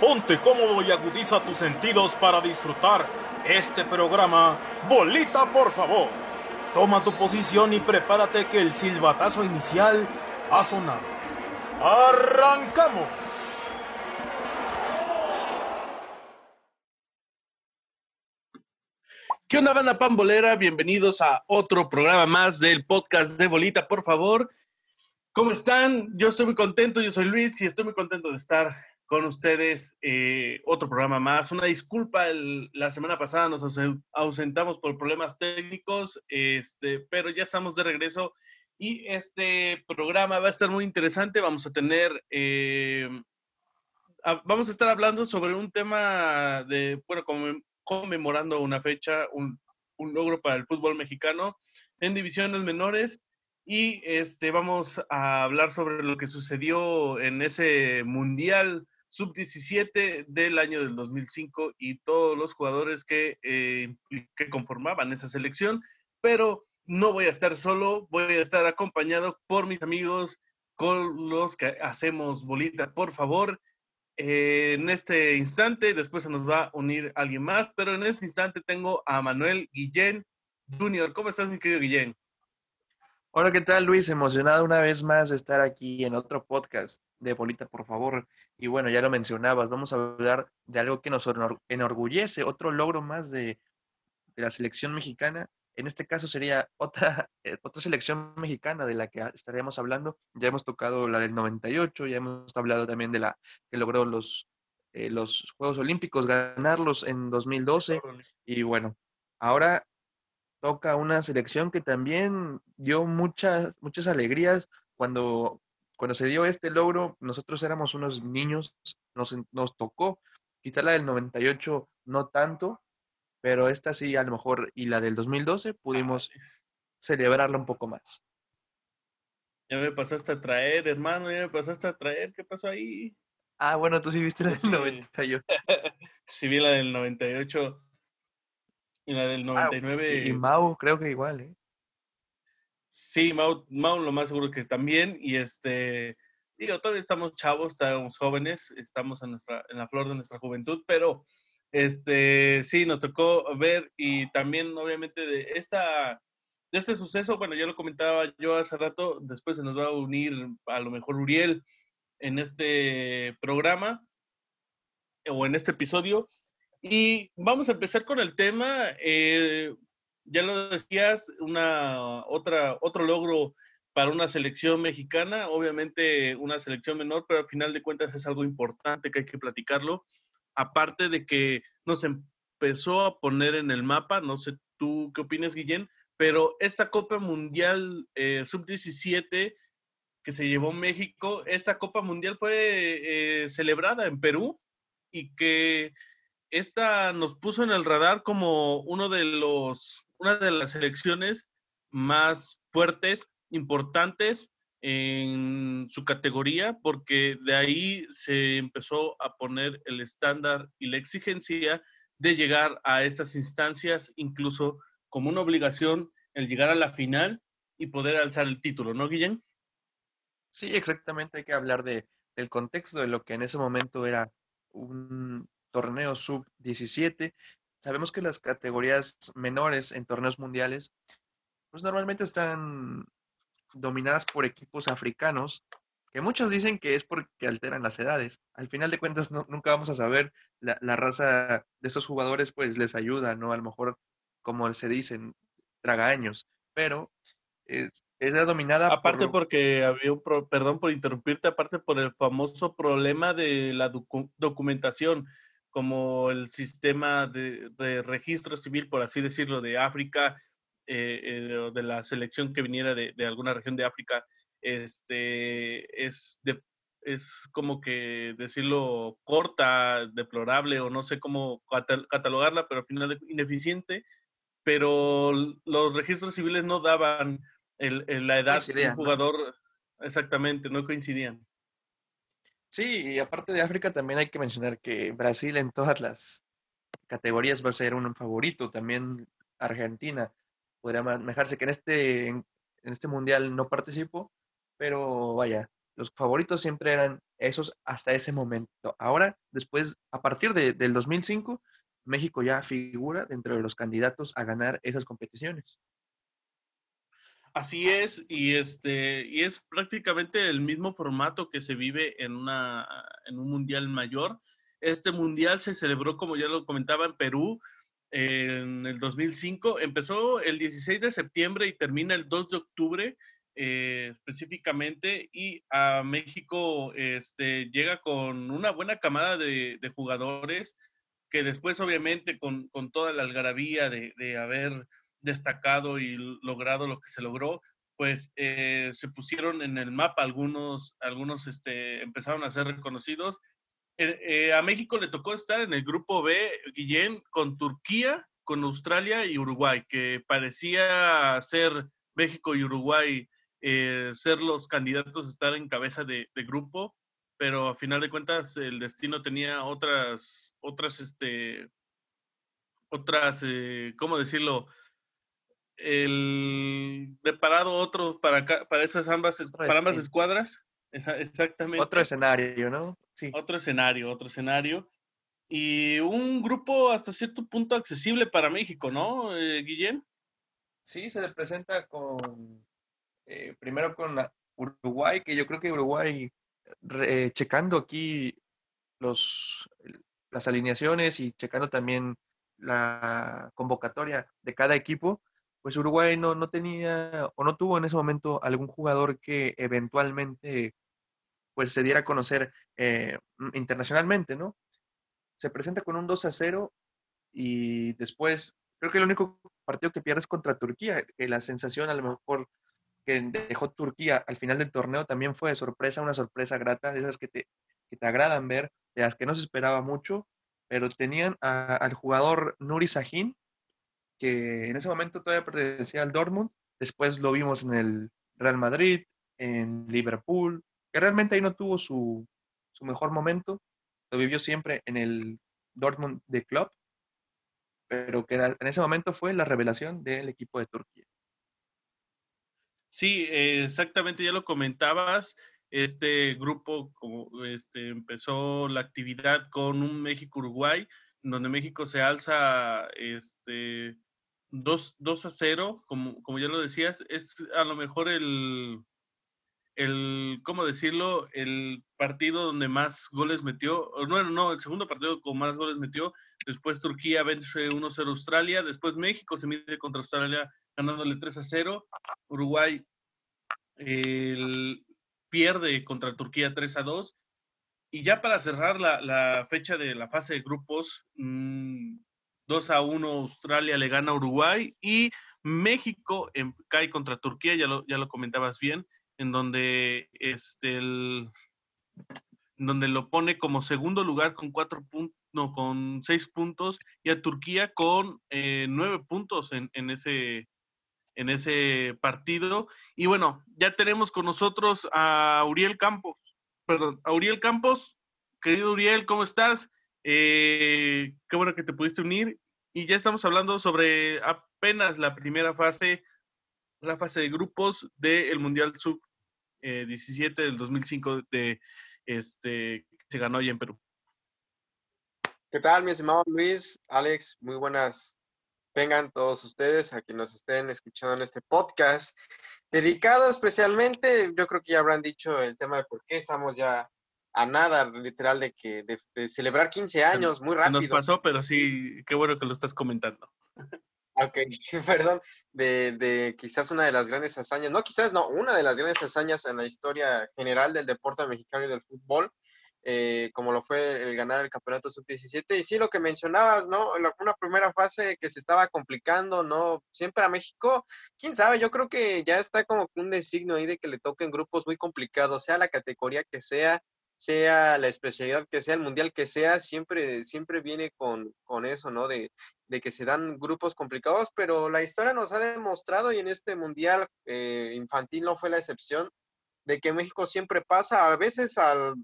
Ponte cómodo y agudiza tus sentidos para disfrutar este programa. Bolita, por favor. Toma tu posición y prepárate que el silbatazo inicial ha sonado. ¡Arrancamos! ¿Qué onda, banda pambolera? Bienvenidos a otro programa más del podcast de Bolita, por favor. ¿Cómo están? Yo estoy muy contento, yo soy Luis y estoy muy contento de estar con ustedes eh, otro programa más. Una disculpa, la semana pasada nos ausentamos por problemas técnicos, este, pero ya estamos de regreso y este programa va a estar muy interesante. Vamos a tener, eh, vamos a estar hablando sobre un tema de, bueno, conmemorando una fecha, un, un logro para el fútbol mexicano en divisiones menores. Y este, vamos a hablar sobre lo que sucedió en ese mundial sub-17 del año del 2005 y todos los jugadores que, eh, que conformaban esa selección, pero no voy a estar solo, voy a estar acompañado por mis amigos con los que hacemos bolita. Por favor, eh, en este instante, después se nos va a unir alguien más, pero en este instante tengo a Manuel Guillén Junior. ¿Cómo estás, mi querido Guillén? Hola, ¿qué tal, Luis? Emocionado una vez más de estar aquí en otro podcast de Bolita, por favor. Y bueno, ya lo mencionabas, vamos a hablar de algo que nos enorgullece, otro logro más de, la selección mexicana. En este caso sería otra, eh, otra selección mexicana de la que estaríamos hablando. Ya hemos tocado la del 98, ya hemos hablado también de la que logró los, eh, los Juegos Olímpicos, ganarlos en 2012. Y bueno, ahora toca una selección que también dio muchas, muchas alegrías cuando cuando se dio este logro, nosotros éramos unos niños, nos, nos tocó, quizá la del 98 no tanto, pero esta sí a lo mejor, y la del 2012 pudimos celebrarla un poco más. Ya me pasaste a traer, hermano, ya me pasaste a traer, ¿qué pasó ahí? Ah, bueno, tú sí viste la del 98. sí vi la del 98 y la del 99. Ah, y Mau, creo que igual, ¿eh? Sí, Mau, lo más seguro que también. Y este, digo, todavía estamos chavos, estamos jóvenes, estamos en, nuestra, en la flor de nuestra juventud, pero este, sí, nos tocó ver y también, obviamente, de esta de este suceso, bueno, ya lo comentaba yo hace rato, después se nos va a unir a lo mejor Uriel en este programa o en este episodio. Y vamos a empezar con el tema. Eh, ya lo decías, una, otra, otro logro para una selección mexicana, obviamente una selección menor, pero al final de cuentas es algo importante que hay que platicarlo. Aparte de que nos empezó a poner en el mapa, no sé tú qué opinas, Guillén, pero esta Copa Mundial eh, Sub-17 que se llevó México, esta Copa Mundial fue eh, celebrada en Perú y que esta nos puso en el radar como uno de los una de las selecciones más fuertes, importantes en su categoría, porque de ahí se empezó a poner el estándar y la exigencia de llegar a estas instancias, incluso como una obligación el llegar a la final y poder alzar el título, ¿no, Guillén? Sí, exactamente. Hay que hablar de, del contexto de lo que en ese momento era un torneo sub-17 Sabemos que las categorías menores en torneos mundiales, pues normalmente están dominadas por equipos africanos, que muchos dicen que es porque alteran las edades. Al final de cuentas, nunca vamos a saber la, raza de esos jugadores, pues les ayuda, ¿no? A lo mejor, como se dicen, traga años, pero es, es dominada. Aparte porque había un, perdón por interrumpirte, aparte por el famoso problema de la documentación como el sistema de, registro civil, por así decirlo, de África, eh, eh, de la selección que viniera de, alguna región de África, este, es, es como que decirlo corta, deplorable o no sé cómo catalogarla, pero al final ineficiente, pero los registros civiles no daban la edad del jugador, exactamente, no coincidían. Sí, y aparte de África también hay que mencionar que Brasil en todas las categorías va a ser un favorito, también Argentina podría manejarse que en este, en este mundial no participó, pero vaya, los favoritos siempre eran Eso hasta ese momento. Ahora, después, a partir de, del 2005, México ya figura dentro de los candidatos a ganar esas competiciones. Así es, y este, y es prácticamente el mismo formato que se vive en una, en un mundial mayor. Este mundial se celebró, como ya lo comentaba, en Perú en el 2005. Empezó el 16 de septiembre y termina el 2 de octubre eh, específicamente y a México este, llega con una buena camada de, jugadores que después obviamente con, toda la algarabía de, haber destacado y logrado lo que se logró, pues eh, se pusieron en el mapa algunos, algunos este, empezaron a ser reconocidos. Eh, a México le tocó estar en el grupo B, Guillén, con Turquía, con Australia y Uruguay, que parecía ser México y Uruguay eh, ser los candidatos a estar en cabeza de, grupo, pero a final de cuentas el destino tenía otras, otras, este, otras, eh, ¿cómo decirlo? El deparado otro para, para esas ambas, para ambas escuadras. exactamente. Otro escenario, ¿no? Sí. Otro escenario, otro escenario. Y un grupo hasta cierto punto accesible para México, ¿no, eh, Guillén? Sí, se le presenta con eh, primero con Uruguay, que yo creo que Uruguay, eh, checando aquí los, las alineaciones y checando también la convocatoria de cada equipo, pues Uruguay no, no tenía o no tuvo en ese momento algún jugador que eventualmente pues se diera a conocer eh, internacionalmente, ¿no? Se presenta con un 2 a 0 y después creo que el único partido que pierde es contra Turquía, que la sensación a lo mejor que dejó Turquía al final del torneo también fue de sorpresa, una sorpresa grata, de esas que te, que te agradan ver, de las que no se esperaba mucho, pero tenían al jugador Nuri Sahin, que en ese momento todavía pertenecía al Dortmund, después lo vimos en el Real Madrid, en Liverpool, que realmente ahí no tuvo su, su mejor momento, lo vivió siempre en el Dortmund de club, pero que en ese momento fue la revelación del equipo de Turquía. Sí, exactamente, ya lo comentabas. Este grupo como, este, empezó la actividad con un México-Uruguay, donde México se alza este, 2, a 0, como, como ya lo decías, es a lo mejor el, el, ¿cómo decirlo? El partido donde más goles metió, no, no, el segundo partido con más goles metió, después Turquía vence 1-0 Australia, después México se mide contra Australia ganándole 3 a 0. Uruguay pierde contra Turquía 3 a 2. Y ya para cerrar la, fecha de la fase de grupos, 2 mm, a 1 Australia le gana a Uruguay y México cae contra Turquía, ya lo, ya lo comentabas bien, en donde, este, donde lo pone como segundo lugar con cuatro puntos, no, con seis puntos, y a Turquía con eh, nueve puntos en, en, ese, en ese partido. Y bueno, ya tenemos con nosotros a Uriel Campos. Perdón, a Uriel Campos. Querido Uriel, ¿cómo estás? Eh, qué bueno que te pudiste unir. Y ya estamos hablando sobre apenas la primera fase, la fase de grupos del Mundial Sub 17 del 2005 de este que se ganó allá en Perú. ¿Qué tal, mi estimado Luis? Alex, muy buenas tengan todos ustedes a quienes nos estén escuchando en este podcast, dedicado especialmente, yo creo que ya habrán dicho el tema de por qué estamos ya a nada, literal, de que de, celebrar 15 años, muy rápido. Se nos pasó, pero sí, qué bueno que lo estás comentando. Ok, perdón, de, de, quizás una de las grandes hazañas, no quizás, no, una de las grandes hazañas en la historia general del deporte mexicano y del fútbol, eh, como lo fue el ganar el campeonato sub-17. Y sí, lo que mencionabas, ¿no? Una primera fase que se estaba complicando, ¿no? Siempre a México, quién sabe, yo creo que ya está como un designio ahí de que le toquen grupos muy complicados, sea la categoría que sea, sea la especialidad que sea, el mundial que sea, siempre, siempre viene con, con eso, ¿no? De, de, que se dan grupos complicados, pero la historia nos ha demostrado y en este mundial eh, infantil no fue la excepción de que México siempre pasa, a veces al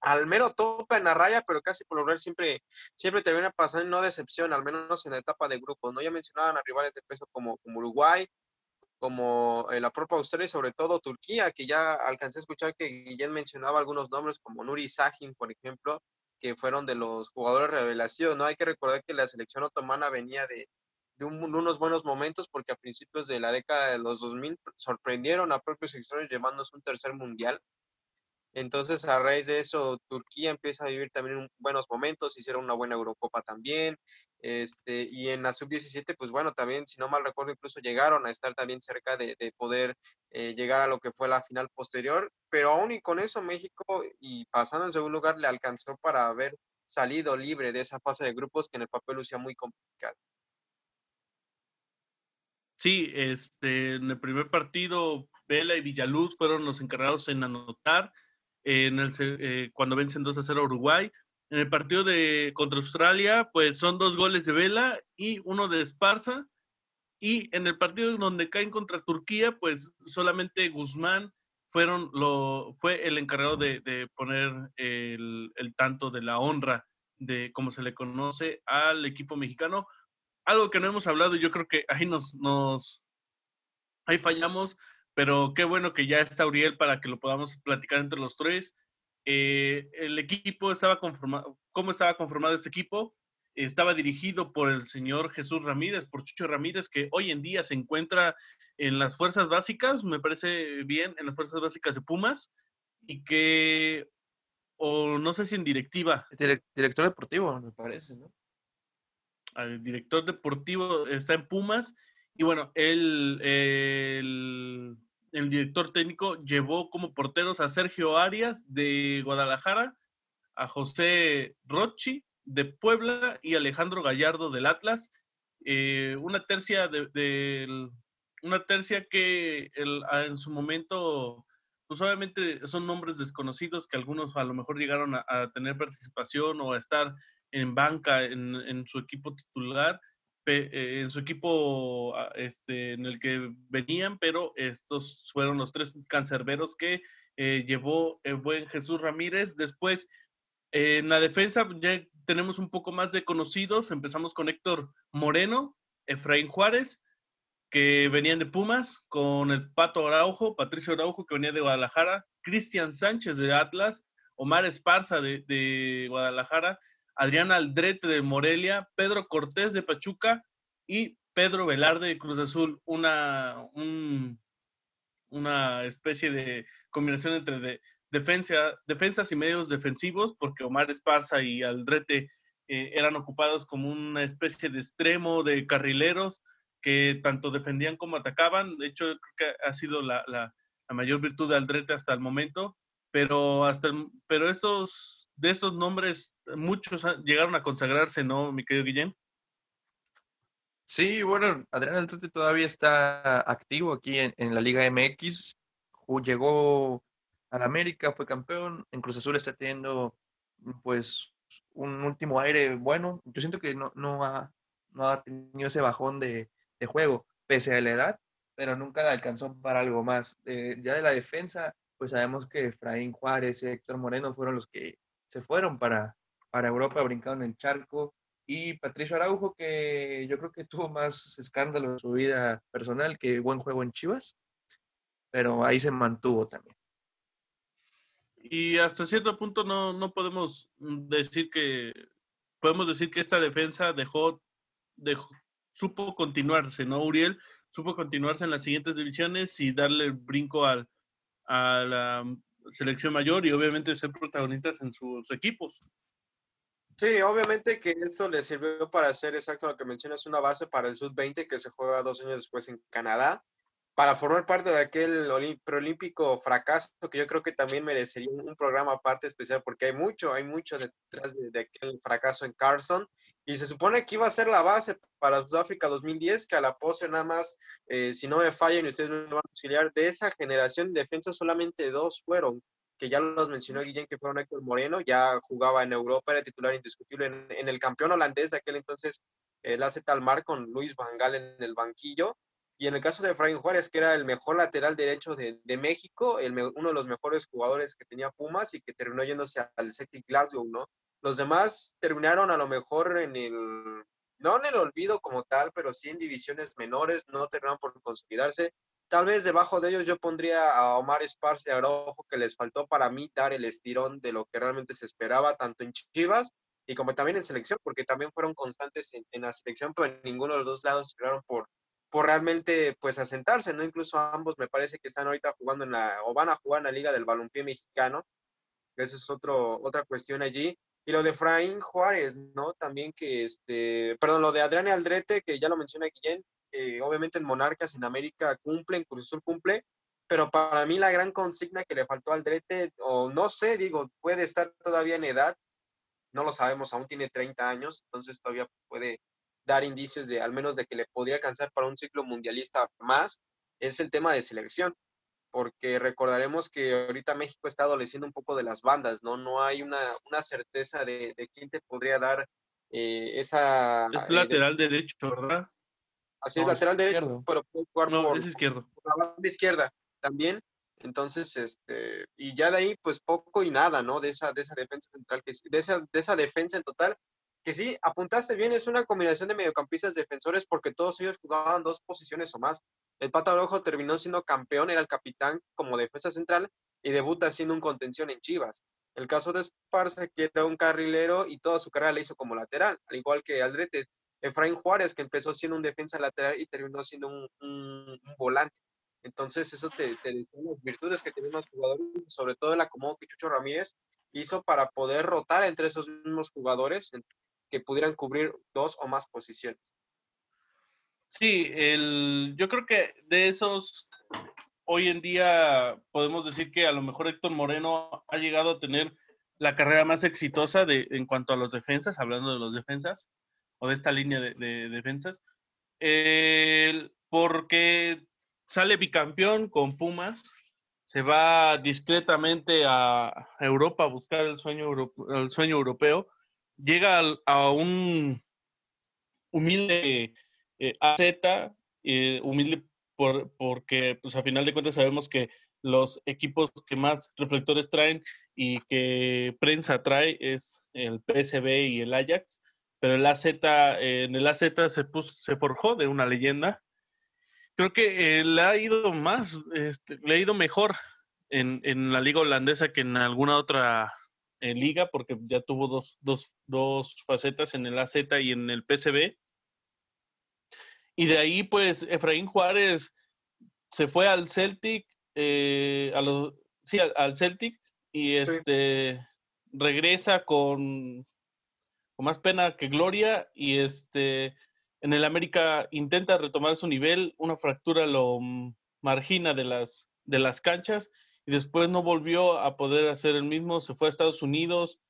al mero tope en la raya, pero casi por lograr siempre, siempre termina pasando no decepción, al menos en la etapa de grupos, ¿no? Ya mencionaban a rivales de peso como, como Uruguay, como la propia Australia y sobre todo Turquía, que ya alcancé a escuchar que Guillén mencionaba algunos nombres como Nuri Sahin, por ejemplo, que fueron de los jugadores revelación, ¿no? Hay que recordar que la selección otomana venía de, de unos buenos momentos porque a principios de la década de los 2000 sorprendieron a propios extranjeros llevándose un tercer mundial entonces, a raíz de eso, Turquía empieza a vivir también buenos momentos, hicieron una buena Eurocopa también, este, y en la sub-17, pues bueno, también, si no mal recuerdo, incluso llegaron a estar también cerca de, poder eh, llegar a lo que fue la final posterior, pero aún y con eso, México, y pasando en segundo lugar, le alcanzó para haber salido libre de esa fase de grupos que en el papel lucía muy complicado. Sí, este, en el primer partido, Vela y Villaluz fueron los encargados en anotar en el, eh, cuando vencen 2 a 0 a Uruguay. En el partido de contra Australia, pues son dos goles de Vela y uno de Esparza. Y en el partido donde caen contra Turquía, pues solamente Guzmán fueron lo, fue el encargado de, poner el, el, tanto de la honra de como se le conoce al equipo mexicano. Algo que no hemos hablado yo creo que ahí nos, nos ahí fallamos pero qué bueno que ya está Uriel para que lo podamos platicar entre los tres. Eh, el equipo estaba conformado, ¿cómo estaba conformado este equipo? Estaba dirigido por el señor Jesús Ramírez, por Chucho Ramírez, que hoy en día se encuentra en las fuerzas básicas, me parece bien, en las fuerzas básicas de Pumas, y que, o no sé si en directiva. Director deportivo, me parece, ¿no? El director deportivo está en Pumas y bueno, el, el, director técnico llevó como porteros a Sergio Arias de Guadalajara, a José Rochi de Puebla y Alejandro Gallardo del Atlas. Eh, una tercia de, una tercia que en su momento, pues obviamente son nombres desconocidos que algunos a lo mejor llegaron a, tener participación o a estar en banca en, su equipo titular, en su equipo ah, este, en el que venían, pero estos fueron los tres cancerberos que eh, llevó el buen Jesús Ramírez. Después, en la defensa ya tenemos un poco más de conocidos. Empezamos con Héctor Moreno, Efraín Juárez, que venían de Pumas, con el Pato Araujo, Patricio Araujo, que venía de Guadalajara, Cristian Sánchez de Atlas, Omar Esparza de Guadalajara, Adrián Aldrete de Morelia, Pedro Cortés de Pachuca y Pedro Velarde de Cruz Azul. Una, una especie de combinación entre defensa, defensas y medios defensivos, porque Omar Esparza y Aldrete eh, eran ocupados como una especie de extremo de carrileros que tanto defendían como atacaban. De hecho, creo que ha sido la, la, mayor virtud de Aldrete hasta el momento. Pero, hasta pero estos de estos nombres, muchos llegaron a consagrarse, ¿no, mi querido Guillén? Sí, bueno, Adrián Altrete todavía está activo aquí en, la Liga MX. Llegó al América, fue campeón. En Cruz Azul está teniendo, pues, un último aire bueno. Yo siento que no, no, ha, no ha tenido ese bajón de, juego, pese a la edad, pero nunca le alcanzó para algo más. ya de la defensa, pues sabemos que Efraín Juárez y Héctor Moreno fueron los que se fueron para, para Europa, brincaron el charco. Y Patricio Araujo, que yo creo que tuvo más escándalo en su vida personal que buen juego en Chivas, pero ahí se mantuvo también. Y hasta cierto punto no, no podemos decir que, podemos decir que esta defensa dejó, supo continuarse, ¿no, Uriel? Supo continuarse en las siguientes divisiones y darle el brinco al, a la selección mayor y obviamente ser protagonistas en sus equipos. Sí, obviamente que esto le sirvió para hacer exacto lo que mencionas, una base para el Sub-20 que se juega dos años después en Canadá, para formar parte de aquel preolímpico fracaso que yo creo que también merecería un, programa aparte especial porque hay mucho, hay mucho detrás de, aquel fracaso en Carson y se supone que iba a ser la base para Sudáfrica 2010 que a la postre nada más, eh, si no me fallan y ustedes me van a auxiliar, de esa generación de defensa solamente dos fueron que ya los mencionó Guillén, que fueron Héctor Moreno, ya jugaba en Europa, era titular indiscutible en, el campeón holandés de aquel entonces, el hace tal mar con Luis Van Gaal en el banquillo, y en el caso de Efraín Juárez, que era el mejor lateral derecho de, México, el, uno de los mejores jugadores que tenía Pumas y que terminó yéndose al Celtic Glasgow, ¿no? Los demás terminaron a lo mejor en el, no en el olvido como tal, pero sí en divisiones menores, no terminaron por consolidarse. Tal vez debajo de ellos yo pondría a Omar Esparza y a que les faltó para mí dar el estirón de lo que realmente se esperaba, tanto en Chivas y como también en selección, porque también fueron constantes en, la selección, pero en ninguno de los dos lados esperaron por, por realmente pues asentarse, ¿no? Incluso ambos me parece que están ahorita jugando en la, o van a jugar en la Liga del Balompié Mexicano, esa es otro, otra cuestión allí. Y lo de Fraín Juárez, ¿no? También que, este, perdón, lo de Adrián Aldrete, que ya lo menciona Guillén, obviamente en Monarcas, en América cumple, en Cruz Azul cumple, pero para mí la gran consigna que le faltó al Drete, o no sé, digo, puede estar todavía en edad, no lo sabemos, aún tiene 30 años, entonces todavía puede dar indicios de al menos de que le podría alcanzar para un ciclo mundialista más, es el tema de selección, porque recordaremos que ahorita México está adoleciendo un poco de las bandas, ¿no? No hay una, una certeza de, de quién te podría dar eh, esa... Es eh, lateral derecho, ¿verdad? Así es, lateral derecho, pero puede jugar no, es izquierdo. por la banda izquierda también. Entonces, este, y ya de ahí, pues poco y nada, ¿no? De esa, de esa defensa central, que de esa, de esa defensa en total, que sí, apuntaste bien, es una combinación de mediocampistas defensores porque todos ellos jugaban dos posiciones o más. El Pata Rojo terminó siendo campeón, era el capitán como defensa central y debuta siendo un contención en Chivas. El caso de Esparza, que era un carrilero y toda su carrera la hizo como lateral, al igual que Aldrete. Efraín Juárez, que empezó siendo un defensa lateral y terminó siendo un, volante. Entonces, eso te, te dice las virtudes que tienen los jugadores, sobre todo el acomodo que Chucho Ramírez hizo para poder rotar entre esos mismos jugadores que pudieran cubrir dos o más posiciones. Sí, el, yo creo que de esos, hoy en día podemos decir que a lo mejor Héctor Moreno ha llegado a tener la carrera más exitosa de, en cuanto a los defensas, hablando de los defensas, o de esta línea de, defensas, porque sale bicampeón con Pumas, se va discretamente a Europa a buscar el el sueño europeo, llega a, un humilde eh, AZ, eh, humilde por, porque pues a final de cuentas sabemos que los equipos que más reflectores traen y que prensa trae es el PSB y el Ajax pero el AZ, en el AZ se, puso, se forjó de una leyenda. Creo que eh, le ha ido más, este, le ha ido mejor en, en, la liga holandesa que en alguna otra eh, liga, porque ya tuvo dos, dos, dos facetas en el AZ y en el PCB. Y de ahí, pues, Efraín Juárez se fue al Celtic, eh, a los, sí, al, Celtic, y este regresa con más pena que gloria y este en el América intenta retomar su nivel, una fractura lo margina de las de las canchas y después no volvió a poder hacer el mismo, se fue a Estados Unidos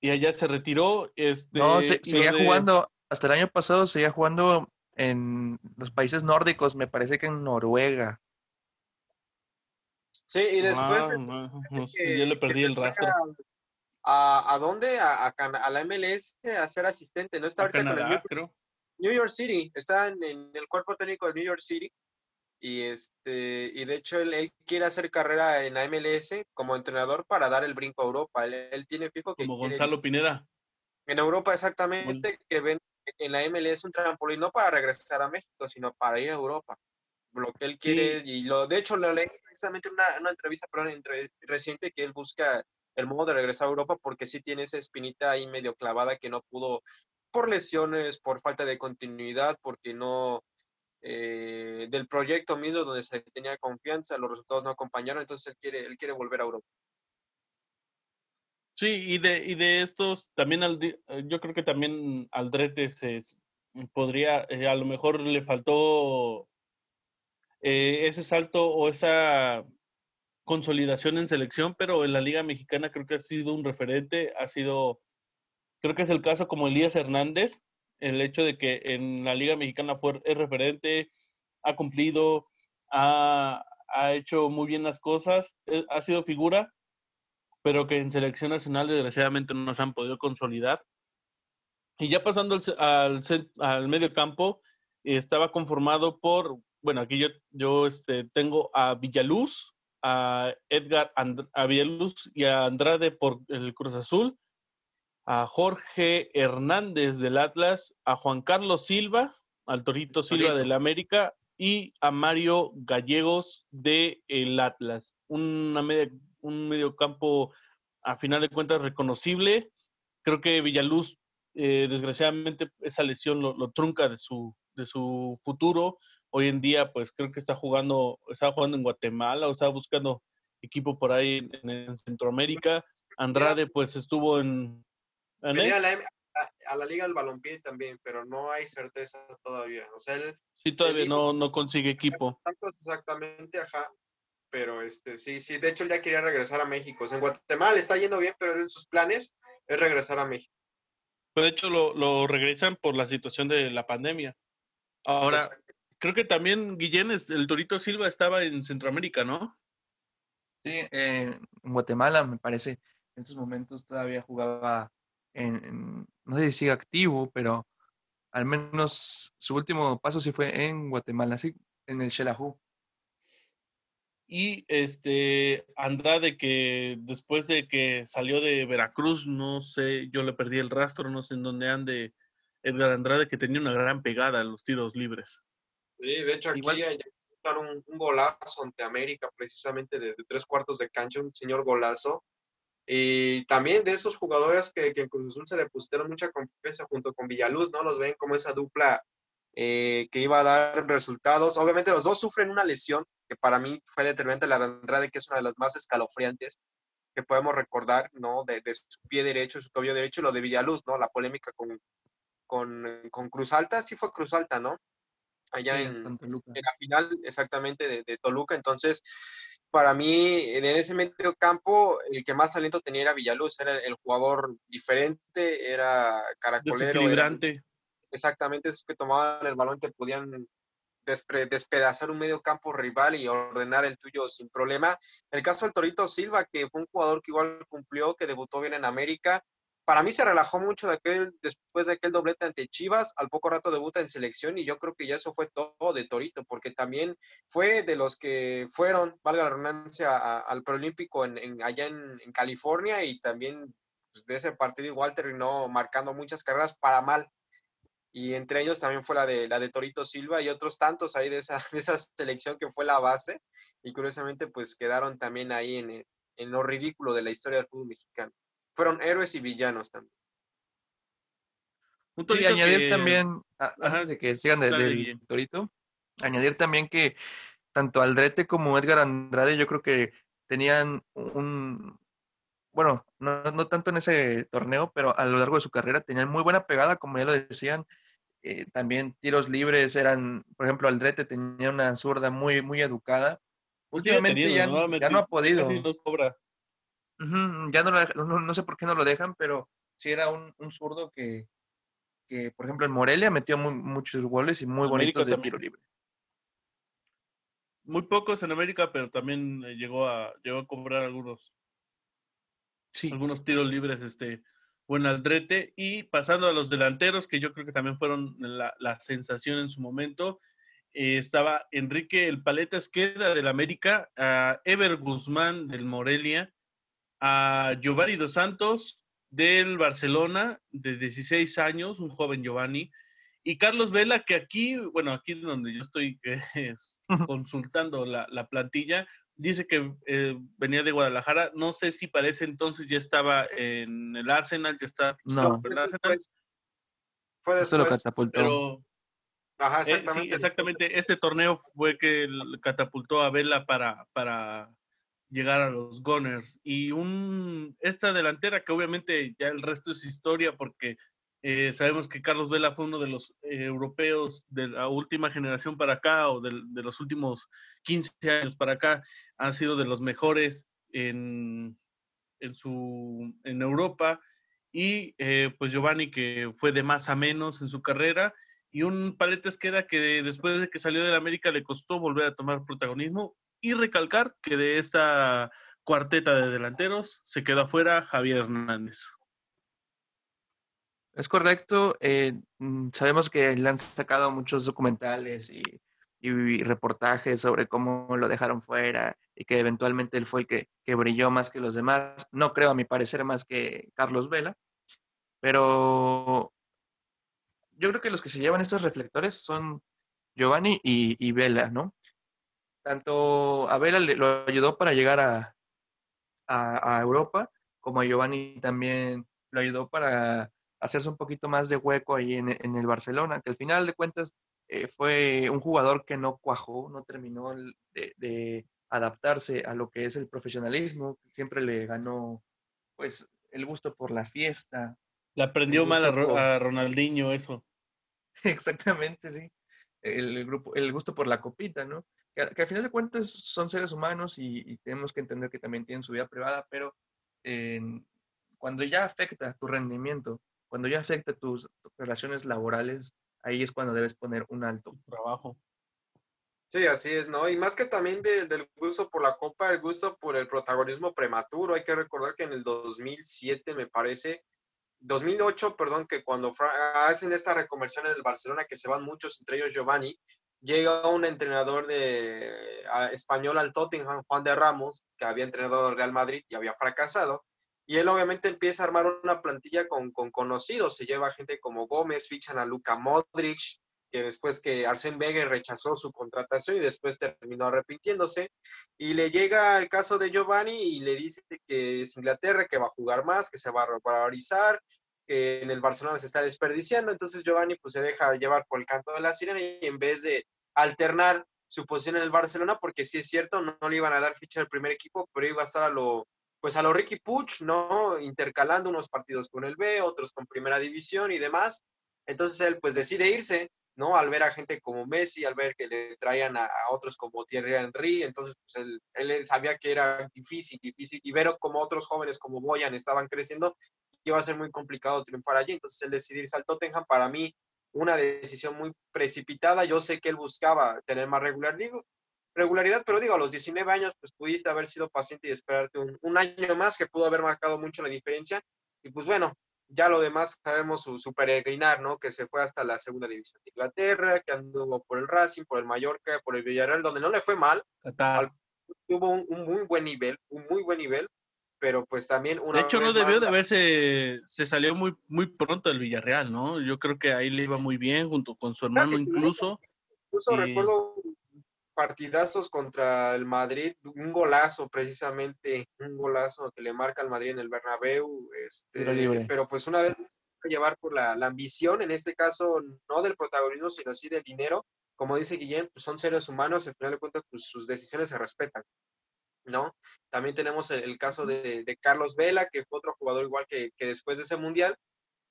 y allá se retiró. Este, no, seguía jugando, hasta el año pasado seguía jugando en los países nórdicos, me parece que en Noruega. Sí, y después... yo le perdí el rastro. ¿A, a dónde? A, a, la MLS a ser asistente, ¿no? Está ahorita con el New, creo. New, York City, está en, el cuerpo técnico de New York City y este y de hecho él, quiere hacer carrera en la MLS como entrenador para dar el brinco a Europa. Él, tiene fijo que como Gonzalo Pineda. En Europa exactamente que ven en la MLS un trampolín no para regresar a México, sino para ir a Europa. Lo que él quiere y lo de hecho lo leí precisamente en una, una entrevista entre, reciente que él busca el modo de regresar a Europa porque sí tiene esa espinita ahí medio clavada que no pudo por lesiones, por falta de continuidad, porque no eh, del proyecto mismo donde se tenía confianza, los resultados no acompañaron, entonces él quiere, él quiere volver a Europa. Sí, y de, y de estos, también al, yo creo que también Aldrete se podría, eh, a lo mejor le faltó eh, ese salto o esa consolidación en selección, pero en la Liga Mexicana creo que ha sido un referente, ha sido, creo que es el caso como Elías Hernández, el hecho de que en la Liga Mexicana fue, es referente, ha cumplido, ha, ha hecho muy bien las cosas, eh, ha sido figura, pero que en selección nacional desgraciadamente no se han podido consolidar. Y ya pasando al, al, al medio campo, estaba conformado por, bueno, aquí yo, yo este, tengo a Villaluz, a Edgar And y a Andrade por el Cruz Azul, a Jorge Hernández del Atlas, a Juan Carlos Silva, al Torito Silva del América y a Mario Gallegos de el Atlas. Una media, un medio campo a final de cuentas reconocible. Creo que Villaluz, eh, desgraciadamente, esa lesión lo, trunca de su, de su futuro. Hoy en día, pues creo que está jugando, está jugando en Guatemala o está buscando equipo por ahí en, Centroamérica. Andrade, pues estuvo en. A, la, Liga del Balompié también, pero no hay certeza todavía. O sea, él, sí, todavía no, no consigue equipo. Exactamente, ajá pero este, sí, sí, de hecho él ya quería regresar a México. en Guatemala está yendo bien, pero en sus planes es regresar a México. Pero de hecho lo, regresan por la situación de la pandemia. Ahora, creo que también Guillén, el Torito Silva estaba en Centroamérica, ¿no? Sí, en Guatemala me parece. En estos momentos todavía jugaba en, no sé si sigue activo, pero al menos su último paso sí fue en Guatemala, sí, en el Xelajú. Y este Andrade, que después de que salió de Veracruz, no sé, yo le perdí el rastro, no sé en dónde ande Edgar Andrade, que tenía una gran pegada en los tiros libres. Sí, de hecho aquí hay un, un, golazo ante América, precisamente de, tres cuartos de cancha, un señor golazo. Y también de esos jugadores que, que en Cruz Azul se depositaron mucha confianza junto con Villaluz, ¿no? Los ven como esa dupla eh, que iba a dar resultados. Obviamente los dos sufren una lesión que para mí fue determinante, la de Andrade, que es una de las más escalofriantes que podemos recordar, ¿no? De, su pie derecho, su tobillo derecho, y lo de Villaluz, ¿no? La polémica con, con, Cruz Alta, sí fue Cruz Alta, ¿no? Allá en, en, la final exactamente de, de, Toluca. Entonces, para mí, en ese medio campo, el que más talento tenía era Villaluz, era el, jugador diferente, era caracolero. Desequilibrante exactamente esos que tomaban el balón te podían despedazar un medio campo rival y ordenar el tuyo sin problema. el caso del Torito Silva, que fue un jugador que igual cumplió, que debutó bien en América, para mí se relajó mucho de después de aquel doblete ante Chivas, al poco rato debuta en selección y yo creo que ya eso fue todo de Torito, porque también fue de los que fueron, valga la redundancia, al preolímpico en, allá en, California y también pues, de ese partido igual terminó marcando muchas carreras para mal y entre ellos también fue la de, la de Torito Silva y otros tantos ahí de esa, de esa selección que fue la base y curiosamente pues quedaron también ahí en, en lo ridículo de la historia del fútbol mexicano. Fueron héroes y villanos también. Y añadir también, antes de que sigan del Torito, añadir también que tanto Aldrete como Edgar Andrade yo creo que tenían un, bueno, no, no, tanto en ese torneo, pero a lo largo de su carrera tenían muy buena pegada, como ya lo decían. Eh, también tiros libres eran, por ejemplo, Aldrete tenía una zurda muy, muy educada. Últimamente ya, no ha podido. Ya no, no, sé por qué no lo dejan, pero sí era un, un zurdo que, que, por ejemplo, en Morelia metió muchos goles y muy bonitos de tiro libre. Muy pocos en América, pero también eh, llegó a, llegó a cobrar algunos algunos tiros libres, este, buen Aldrete. Y pasando a los delanteros, que yo creo que también fueron la, sensación en su momento, eh, estaba Enrique El Paleta Esqueda del América, a Ever Guzmán del Morelia, a Giovanni Dos Santos del Barcelona, de 16 años, un joven Giovanni, y Carlos Vela, que aquí, bueno, aquí donde yo estoy consultando la, la, plantilla, dice que eh, venía de Guadalajara. No sé si parece entonces ya estaba en el Arsenal, ya está. No, en el Arsenal. Fue después. Esto lo catapultó. Pero, Ajá, eh, exactamente. sí, exactamente. Este torneo fue que catapultó a Vela para, para llegar a los Gunners. Y un, esta delantera que obviamente ya el resto es historia porque eh, sabemos que Carlos Vela fue uno de los eh, europeos de la última generación para acá o de, los últimos 15 años para acá. Ha sido de los mejores en, en, su, en Europa. Y eh, pues Giovanni, que fue de más a menos en su carrera. Y un Paletes queda que después de que salió de la América le costó volver a tomar protagonismo. Y recalcar que de esta cuarteta de delanteros se quedó afuera Javier Hernández. Es correcto. Eh, mm, sabemos que le han sacado muchos documentales y, reportajes sobre cómo lo dejaron fuera y que eventualmente él fue el que, que, brilló más que los demás. No creo, a mi parecer, más que Carlos Vela. Pero yo creo que los que se llevan estos reflectores son Giovanni y, Vela, ¿no? Tanto a Vela lo ayudó para llegar a, a, Europa, como a Giovanni también lo ayudó para hacerse un poquito más de hueco ahí en, el Barcelona, que al final de cuentas eh, fue un jugador que no cuajó, no terminó de, adaptarse a lo que es el profesionalismo, siempre le ganó pues el gusto por la fiesta. Le aprendió mal a, Ronaldinho eso. Exactamente, sí. El, grupo, el gusto por la copita, ¿no? Que, al final de cuentas son seres humanos y, tenemos que entender que también tienen su vida privada, pero cuando ya afecta tu rendimiento, cuando ya afecta tus, relaciones laborales, ahí es cuando debes poner un alto. Trabajo. Sí, así es, ¿no? Y más que también del gusto por la copa, el gusto por el protagonismo prematuro. Hay que recordar que en el 2007, me parece, 2008, perdón, que cuando hacen esta reconversión en el Barcelona, que se van muchos, entre ellos Giovanni, llega un entrenador de español al Tottenham, Juan de Ramos, que había entrenado al Real Madrid y había fracasado. Y él obviamente empieza a armar una plantilla con, con conocidos. Se lleva gente como Gómez, fichan a Luka Modric, que después que Arsène Wenger rechazó su contratación y después terminó arrepintiéndose. Y le llega el caso de Giovanni y le dice que es Inglaterra, que va a jugar más, que se va a revalorizar, que en el Barcelona se está desperdiciando. Entonces Giovanni pues se deja llevar por el canto de la sirena y en vez de alternar su posición en el Barcelona, porque sí es cierto, no, le iban a dar ficha al primer equipo, pero iba a estar a lo pues a lo Ricky Puch, ¿no? Intercalando unos partidos con el B, otros con Primera División y demás. Entonces él pues decide irse ¿no? Al ver a gente como Messi, al ver que le traían a, otros como Thierry Henry, entonces pues él, él, sabía que era difícil, difícil, y ver como otros jóvenes como Boyan estaban creciendo, iba a ser muy complicado triunfar allí, entonces él decidir irse al Tottenham, para mí, una decisión muy precipitada, yo sé que él buscaba tener más regular, digo, regularidad, pero digo, a los 19 años, pues pudiste haber sido paciente y esperarte un, un año más que pudo haber marcado mucho la diferencia, y pues bueno, ya lo demás sabemos su, peregrinar, ¿no? Que se fue hasta la segunda división de Inglaterra, que anduvo por el Racing, por el Mallorca, por el Villarreal, donde no le fue mal. tuvo un, muy buen nivel, un muy buen nivel, pero pues también una De hecho, no debió de haberse, se salió muy, muy pronto del Villarreal, ¿no? Yo creo que ahí le iba muy bien, junto con su hermano incluso. Incluso recuerdo partidazos contra el Madrid, un golazo precisamente, un golazo que le marca al Madrid en el Bernabéu, este, pero pues una vez llevar por la, ambición, en este caso no del protagonismo, sino sí del dinero, como dice Guillén, pues son seres humanos, al final de cuentas pues sus decisiones se respetan, ¿no? También tenemos el, caso de, Carlos Vela, que fue otro jugador igual que, después de ese mundial,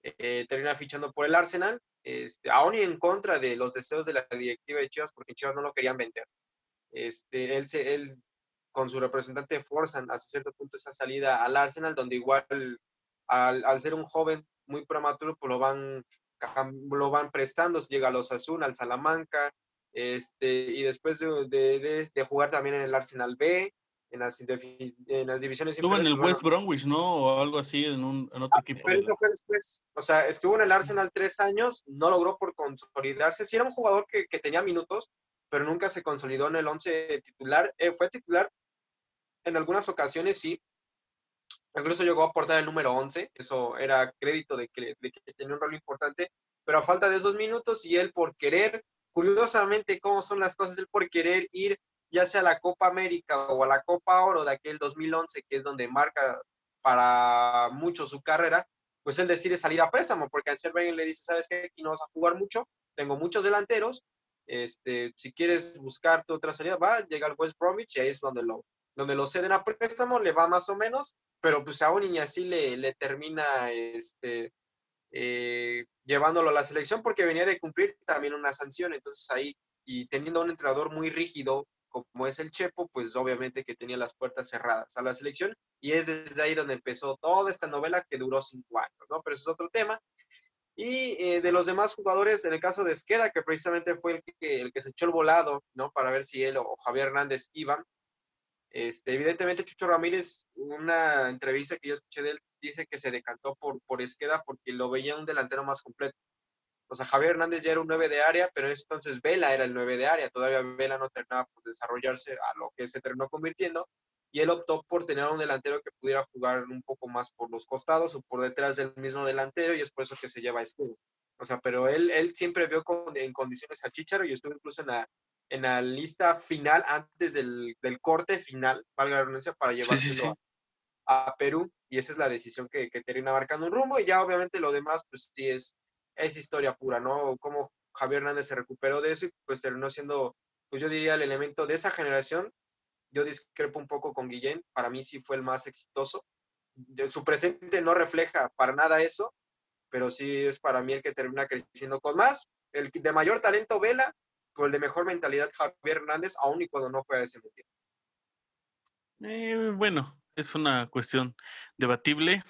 eh, termina fichando por el Arsenal, este, aún y en contra de los deseos de la directiva de Chivas, porque Chivas no lo querían vender. Este, él, se, él con su representante forzan hasta cierto punto esa salida al Arsenal, donde igual al, al ser un joven muy prematuro, pues lo van, lo van prestando, llega a los Azul, al Salamanca, este, y después de, de, de, jugar también en el Arsenal B, en las, en las divisiones Estuvo en el West Bromwich, ¿no? O algo así, en, un, en otro ah, equipo. Pero eso fue después. O sea, estuvo en el Arsenal tres años, no logró por consolidarse. Sí era un jugador que, que tenía minutos, pero nunca se consolidó en el 11 titular. Eh, fue titular en algunas ocasiones, sí. Incluso llegó a aportar el número 11, eso era crédito de que, tenía un rol importante, pero a falta de esos minutos y él por querer, curiosamente, cómo son las cosas, él por querer ir ya sea a la Copa América o a la Copa Oro de aquel 2011, que es donde marca para mucho su carrera, pues él decide salir a préstamo, porque al ser le dice, sabes qué, aquí no vas a jugar mucho, tengo muchos delanteros, este, si quieres buscarte otra salida, va, llega al West Bromwich y ahí es donde lo, donde lo ceden a préstamo, le va más o menos, pero pues aún y así le, le termina este, eh, llevándolo a la selección porque venía de cumplir también una sanción, entonces ahí, y teniendo un entrenador muy rígido como es el Chepo, pues obviamente que tenía las puertas cerradas a la selección y es desde ahí donde empezó toda esta novela que duró cinco años, ¿no? Pero eso es otro tema. Y eh, de los demás jugadores, en el caso de Esqueda, que precisamente fue el que, el que se echó el volado, ¿no? Para ver si él o Javier Hernández iban. Este, evidentemente, Chucho Ramírez, una entrevista que yo escuché de él, dice que se decantó por, por Esqueda porque lo veía un delantero más completo. O sea, Javier Hernández ya era un 9 de área, pero en ese entonces Vela era el 9 de área. Todavía Vela no terminaba por desarrollarse a lo que se terminó convirtiendo y él optó por tener un delantero que pudiera jugar un poco más por los costados o por detrás del mismo delantero y es por eso que se lleva a O sea, pero él, él siempre vio con, en condiciones a Chicharo y estuvo incluso en la, en la lista final, antes del, del corte final, valga la redundancia, para llevárselo A, Perú. Y esa es la decisión que, que, termina marcando un rumbo. Y ya obviamente lo demás, pues sí es, es historia pura, ¿no? Cómo Javier Hernández se recuperó de eso y pues terminó siendo, pues yo diría, el elemento de esa generación. Yo discrepo un poco con Guillén, para mí sí fue el más exitoso. Su presente no refleja para nada eso, pero sí es para mí el que termina creciendo con más. El de mayor talento, Vela, con el de mejor mentalidad, Javier Hernández, aún y cuando no juega ese mundial. Eh, bueno, es una cuestión debatible.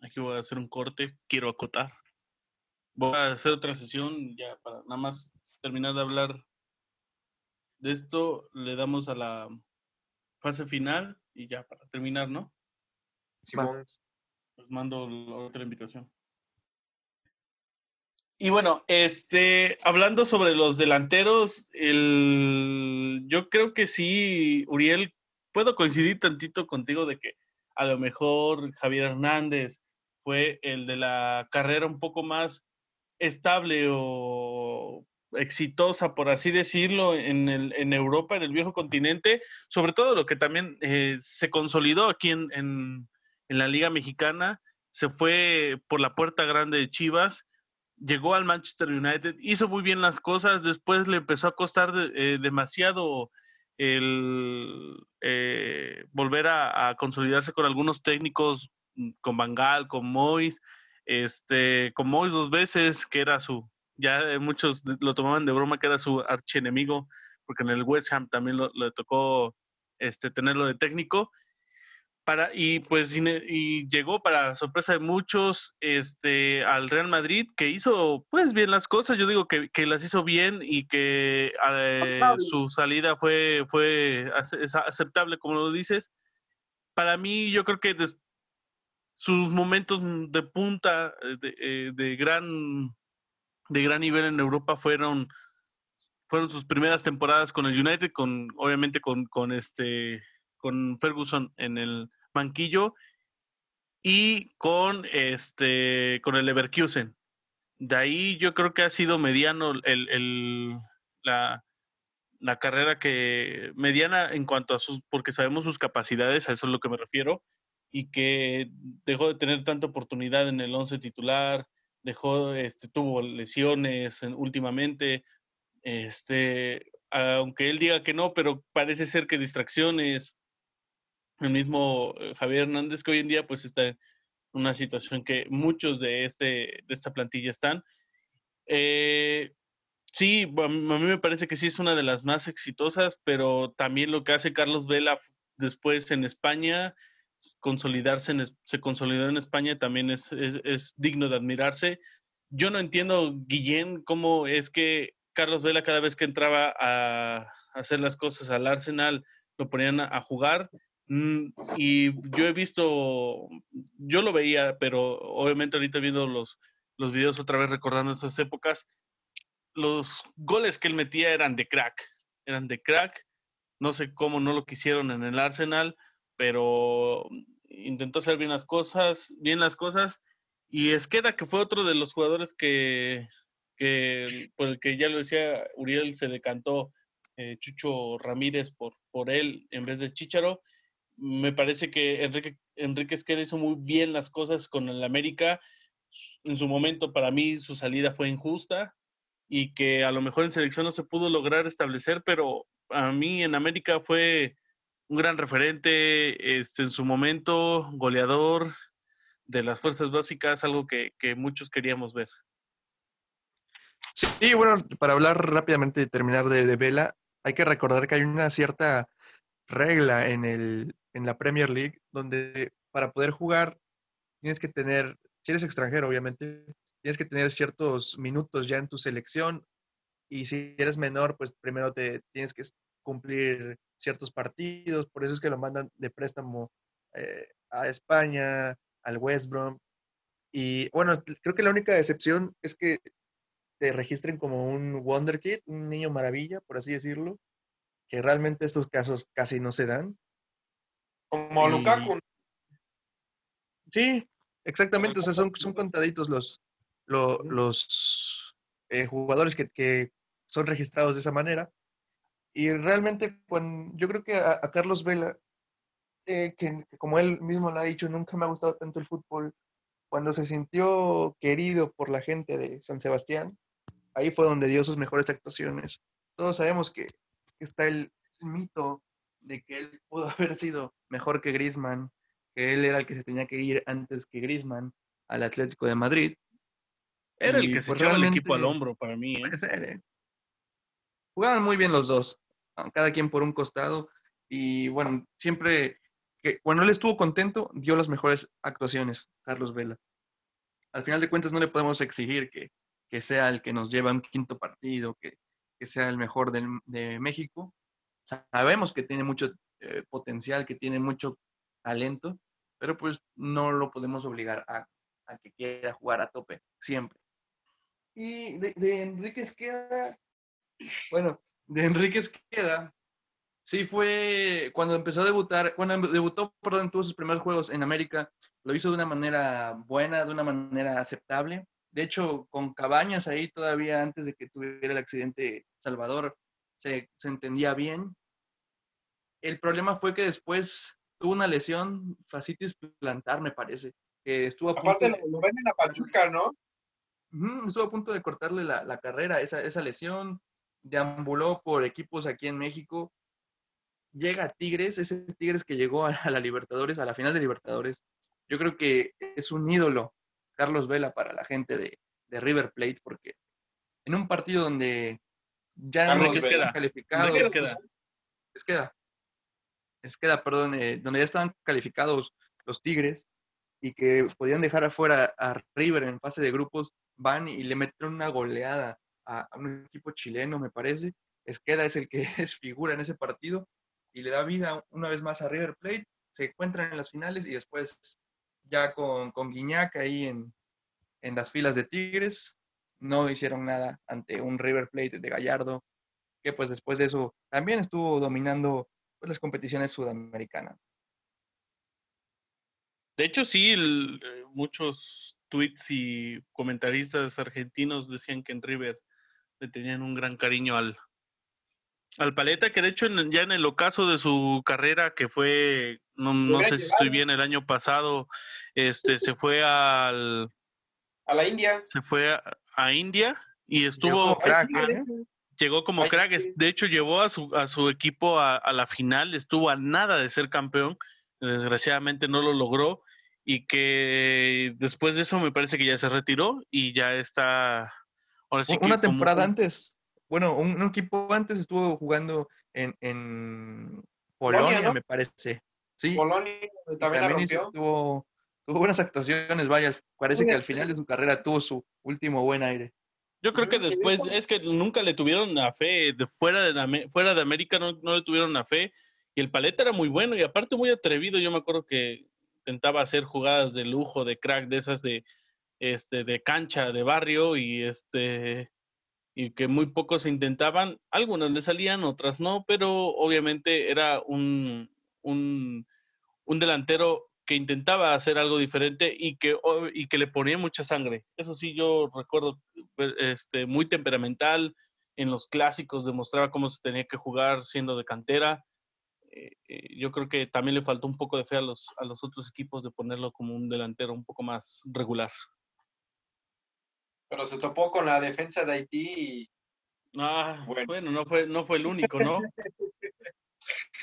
Aquí voy a hacer un corte, quiero acotar. Voy a hacer otra sesión ya para nada más terminar de hablar de esto. Le damos a la fase final y ya para terminar, ¿no? Simón. Pues mando otra invitación. Y bueno, este, hablando sobre los delanteros, el, yo creo que sí, Uriel, puedo coincidir tantito contigo de que a lo mejor Javier Hernández fue el de la carrera un poco más estable o exitosa, por así decirlo, en, el, en Europa, en el viejo continente, sobre todo lo que también eh, se consolidó aquí en, en, la Liga Mexicana, se fue por la puerta grande de Chivas, llegó al Manchester United, hizo muy bien las cosas, después le empezó a costar eh, demasiado el eh, volver a, consolidarse con algunos técnicos, mm, con Bangal, con Mois, este, con Mois dos veces, que era su, ya muchos lo tomaban de broma que era su archienemigo, porque en el West Ham también le tocó este, tenerlo de técnico, para, y pues y llegó para sorpresa de muchos este, al Real Madrid, que hizo pues bien las cosas, yo digo que, que las hizo bien y que eh, su salida fue, fue aceptable, como lo dices. Para mí, yo creo que sus momentos de punta eh, de, eh, de, gran, de gran nivel en Europa fueron, fueron sus primeras temporadas con el United, con, obviamente con, con este con Ferguson en el banquillo y con este con el Leverkusen. De ahí yo creo que ha sido mediano el, el, la, la, carrera que mediana en cuanto a sus, porque sabemos sus capacidades, a eso es lo que me refiero, y que dejó de tener tanta oportunidad en el once titular, dejó, este, tuvo lesiones últimamente, este, aunque él diga que no, pero parece ser que distracciones, el mismo eh, Javier Hernández, que hoy en día pues está en una situación que muchos de, este, de esta plantilla están. Eh, sí, a mí me parece que sí es una de las más exitosas, pero también lo que hace Carlos Vela después en España, consolidarse, en, se consolidó en España, también es, es, digno de admirarse. Yo no entiendo, Guillén, cómo es que Carlos Vela cada vez que entraba a, hacer las cosas al Arsenal, lo ponían a jugar Mm, y yo he visto, yo lo veía, pero obviamente ahorita viendo los, los videos otra vez recordando esas épocas, los goles que él metía eran de crack, eran de crack. No sé cómo no lo quisieron en el Arsenal, pero intentó hacer bien las cosas, bien las cosas. Y Esqueda, que fue otro de los jugadores que, que por el que ya lo decía Uriel, se decantó eh, Chucho Ramírez por, por él en vez de Chicharo me parece que Enrique, Enrique Esqueda hizo muy bien las cosas con el América. En su momento, para mí, su salida fue injusta y que a lo mejor en selección no se pudo lograr establecer, pero a mí en América fue un gran referente este, en su momento, goleador de las fuerzas básicas, algo que, muchos queríamos ver. Sí, bueno, para hablar rápidamente y terminar de, de Vela, hay que recordar que hay una cierta regla en el, en la Premier League, donde para poder jugar tienes que tener, si eres extranjero, obviamente, tienes que tener ciertos minutos ya en tu selección y si eres menor, pues primero te tienes que cumplir ciertos partidos, por eso es que lo mandan de préstamo eh, a España, al West Brom. Y bueno, creo que la única excepción es que te registren como un Wonder Kid, un niño maravilla, por así decirlo, que realmente estos casos casi no se dan. Como Lukaku. Sí, exactamente. O sea, son, son contaditos los, los eh, jugadores que, son registrados de esa manera. Y realmente, cuando, yo creo que a, Carlos Vela, eh, que, como él mismo lo ha dicho, nunca me ha gustado tanto el fútbol. Cuando se sintió querido por la gente de San Sebastián, ahí fue donde dio sus mejores actuaciones. Todos sabemos que, está el, mito de que él pudo haber sido mejor que Griezmann, que él era el que se tenía que ir antes que Griezmann al Atlético de Madrid. Era el que se pues, echaba el equipo al hombro para mí. ¿eh? ¿eh? Jugaban muy bien los dos, cada quien por un costado. Y bueno, siempre que cuando él estuvo contento, dio las mejores actuaciones, Carlos Vela. Al final de cuentas, no le podemos exigir que, sea el que nos lleva a un quinto partido, que, sea el mejor de México. Sabemos que tiene mucho eh, potencial, que tiene mucho talento, pero pues no lo podemos obligar a, a que quiera jugar a tope, siempre. Y de, de Enrique Esqueda, bueno, de Enrique Esqueda, sí fue cuando empezó a debutar, cuando debutó, perdón, tuvo sus primeros juegos en América, lo hizo de una manera buena, de una manera aceptable. De hecho, con Cabañas ahí todavía antes de que tuviera el accidente Salvador, se, se entendía bien. El problema fue que después tuvo una lesión, fascitis plantar, me parece, que estuvo a Aparte punto lo, venden a Pachuca, ¿no? estuvo a punto de cortarle la, carrera, esa, esa, lesión, deambuló por equipos aquí en México, llega a Tigres, ese Tigres que llegó a, la Libertadores, a la final de Libertadores, yo creo que es un ídolo Carlos Vela para la gente de, River Plate, porque en un partido donde ya no estaban calificados, es queda? Es queda, es queda, perdón, eh, donde ya estaban calificados los Tigres, y que podían dejar afuera a River en fase de grupos, van y le meten una goleada a, un equipo chileno, me parece. Esqueda es el que es figura en ese partido y le da vida una vez más a River Plate. Se encuentran en las finales y después ya con, con Guiñac ahí en, en las filas de Tigres, no hicieron nada ante un River Plate de Gallardo, que pues después de eso también estuvo dominando pues, las competiciones sudamericanas. De hecho, sí, eh, muchos tweets y comentaristas argentinos decían que en River le tenían un gran cariño al, al Paleta, que de hecho ya en el ocaso de su carrera, que fue, no, no sé si estoy bien, el año pasado, este, se fue al... A la India. Se fue a, India y estuvo... Llegó como crack, ¿eh? de hecho llevó a su, a su equipo a, a la final, estuvo a nada de ser campeón, desgraciadamente no lo logró y que después de eso me parece que ya se retiró y ya está... Ahora sí Una temporada antes, bueno, un, equipo antes estuvo jugando en, en Polonia, me parece. Sí. Polonia también, tuvo, tuvo, buenas actuaciones, vaya, parece que al final de su carrera tuvo su último buen aire. Yo creo que después, es que nunca le tuvieron la fe, de fuera, de fuera de América no, no le tuvieron la fe, y el paleta era muy bueno y aparte muy atrevido. Yo me acuerdo que intentaba hacer jugadas de lujo, de crack, de esas de, este, de cancha, de barrio y este y que muy pocos intentaban, algunas le salían, otras no, pero obviamente era un, un, un delantero que intentaba hacer algo diferente y que, y que le ponía mucha sangre. Eso sí, yo recuerdo este, muy temperamental, en los clásicos demostraba cómo se tenía que jugar siendo de cantera eh, eh, yo creo que también le faltó un poco de fe a los, a los otros equipos de ponerlo como un delantero un poco más regular. Pero se topó con la defensa de Haití y... Ah, bueno. no, fue, no fue el único, ¿no?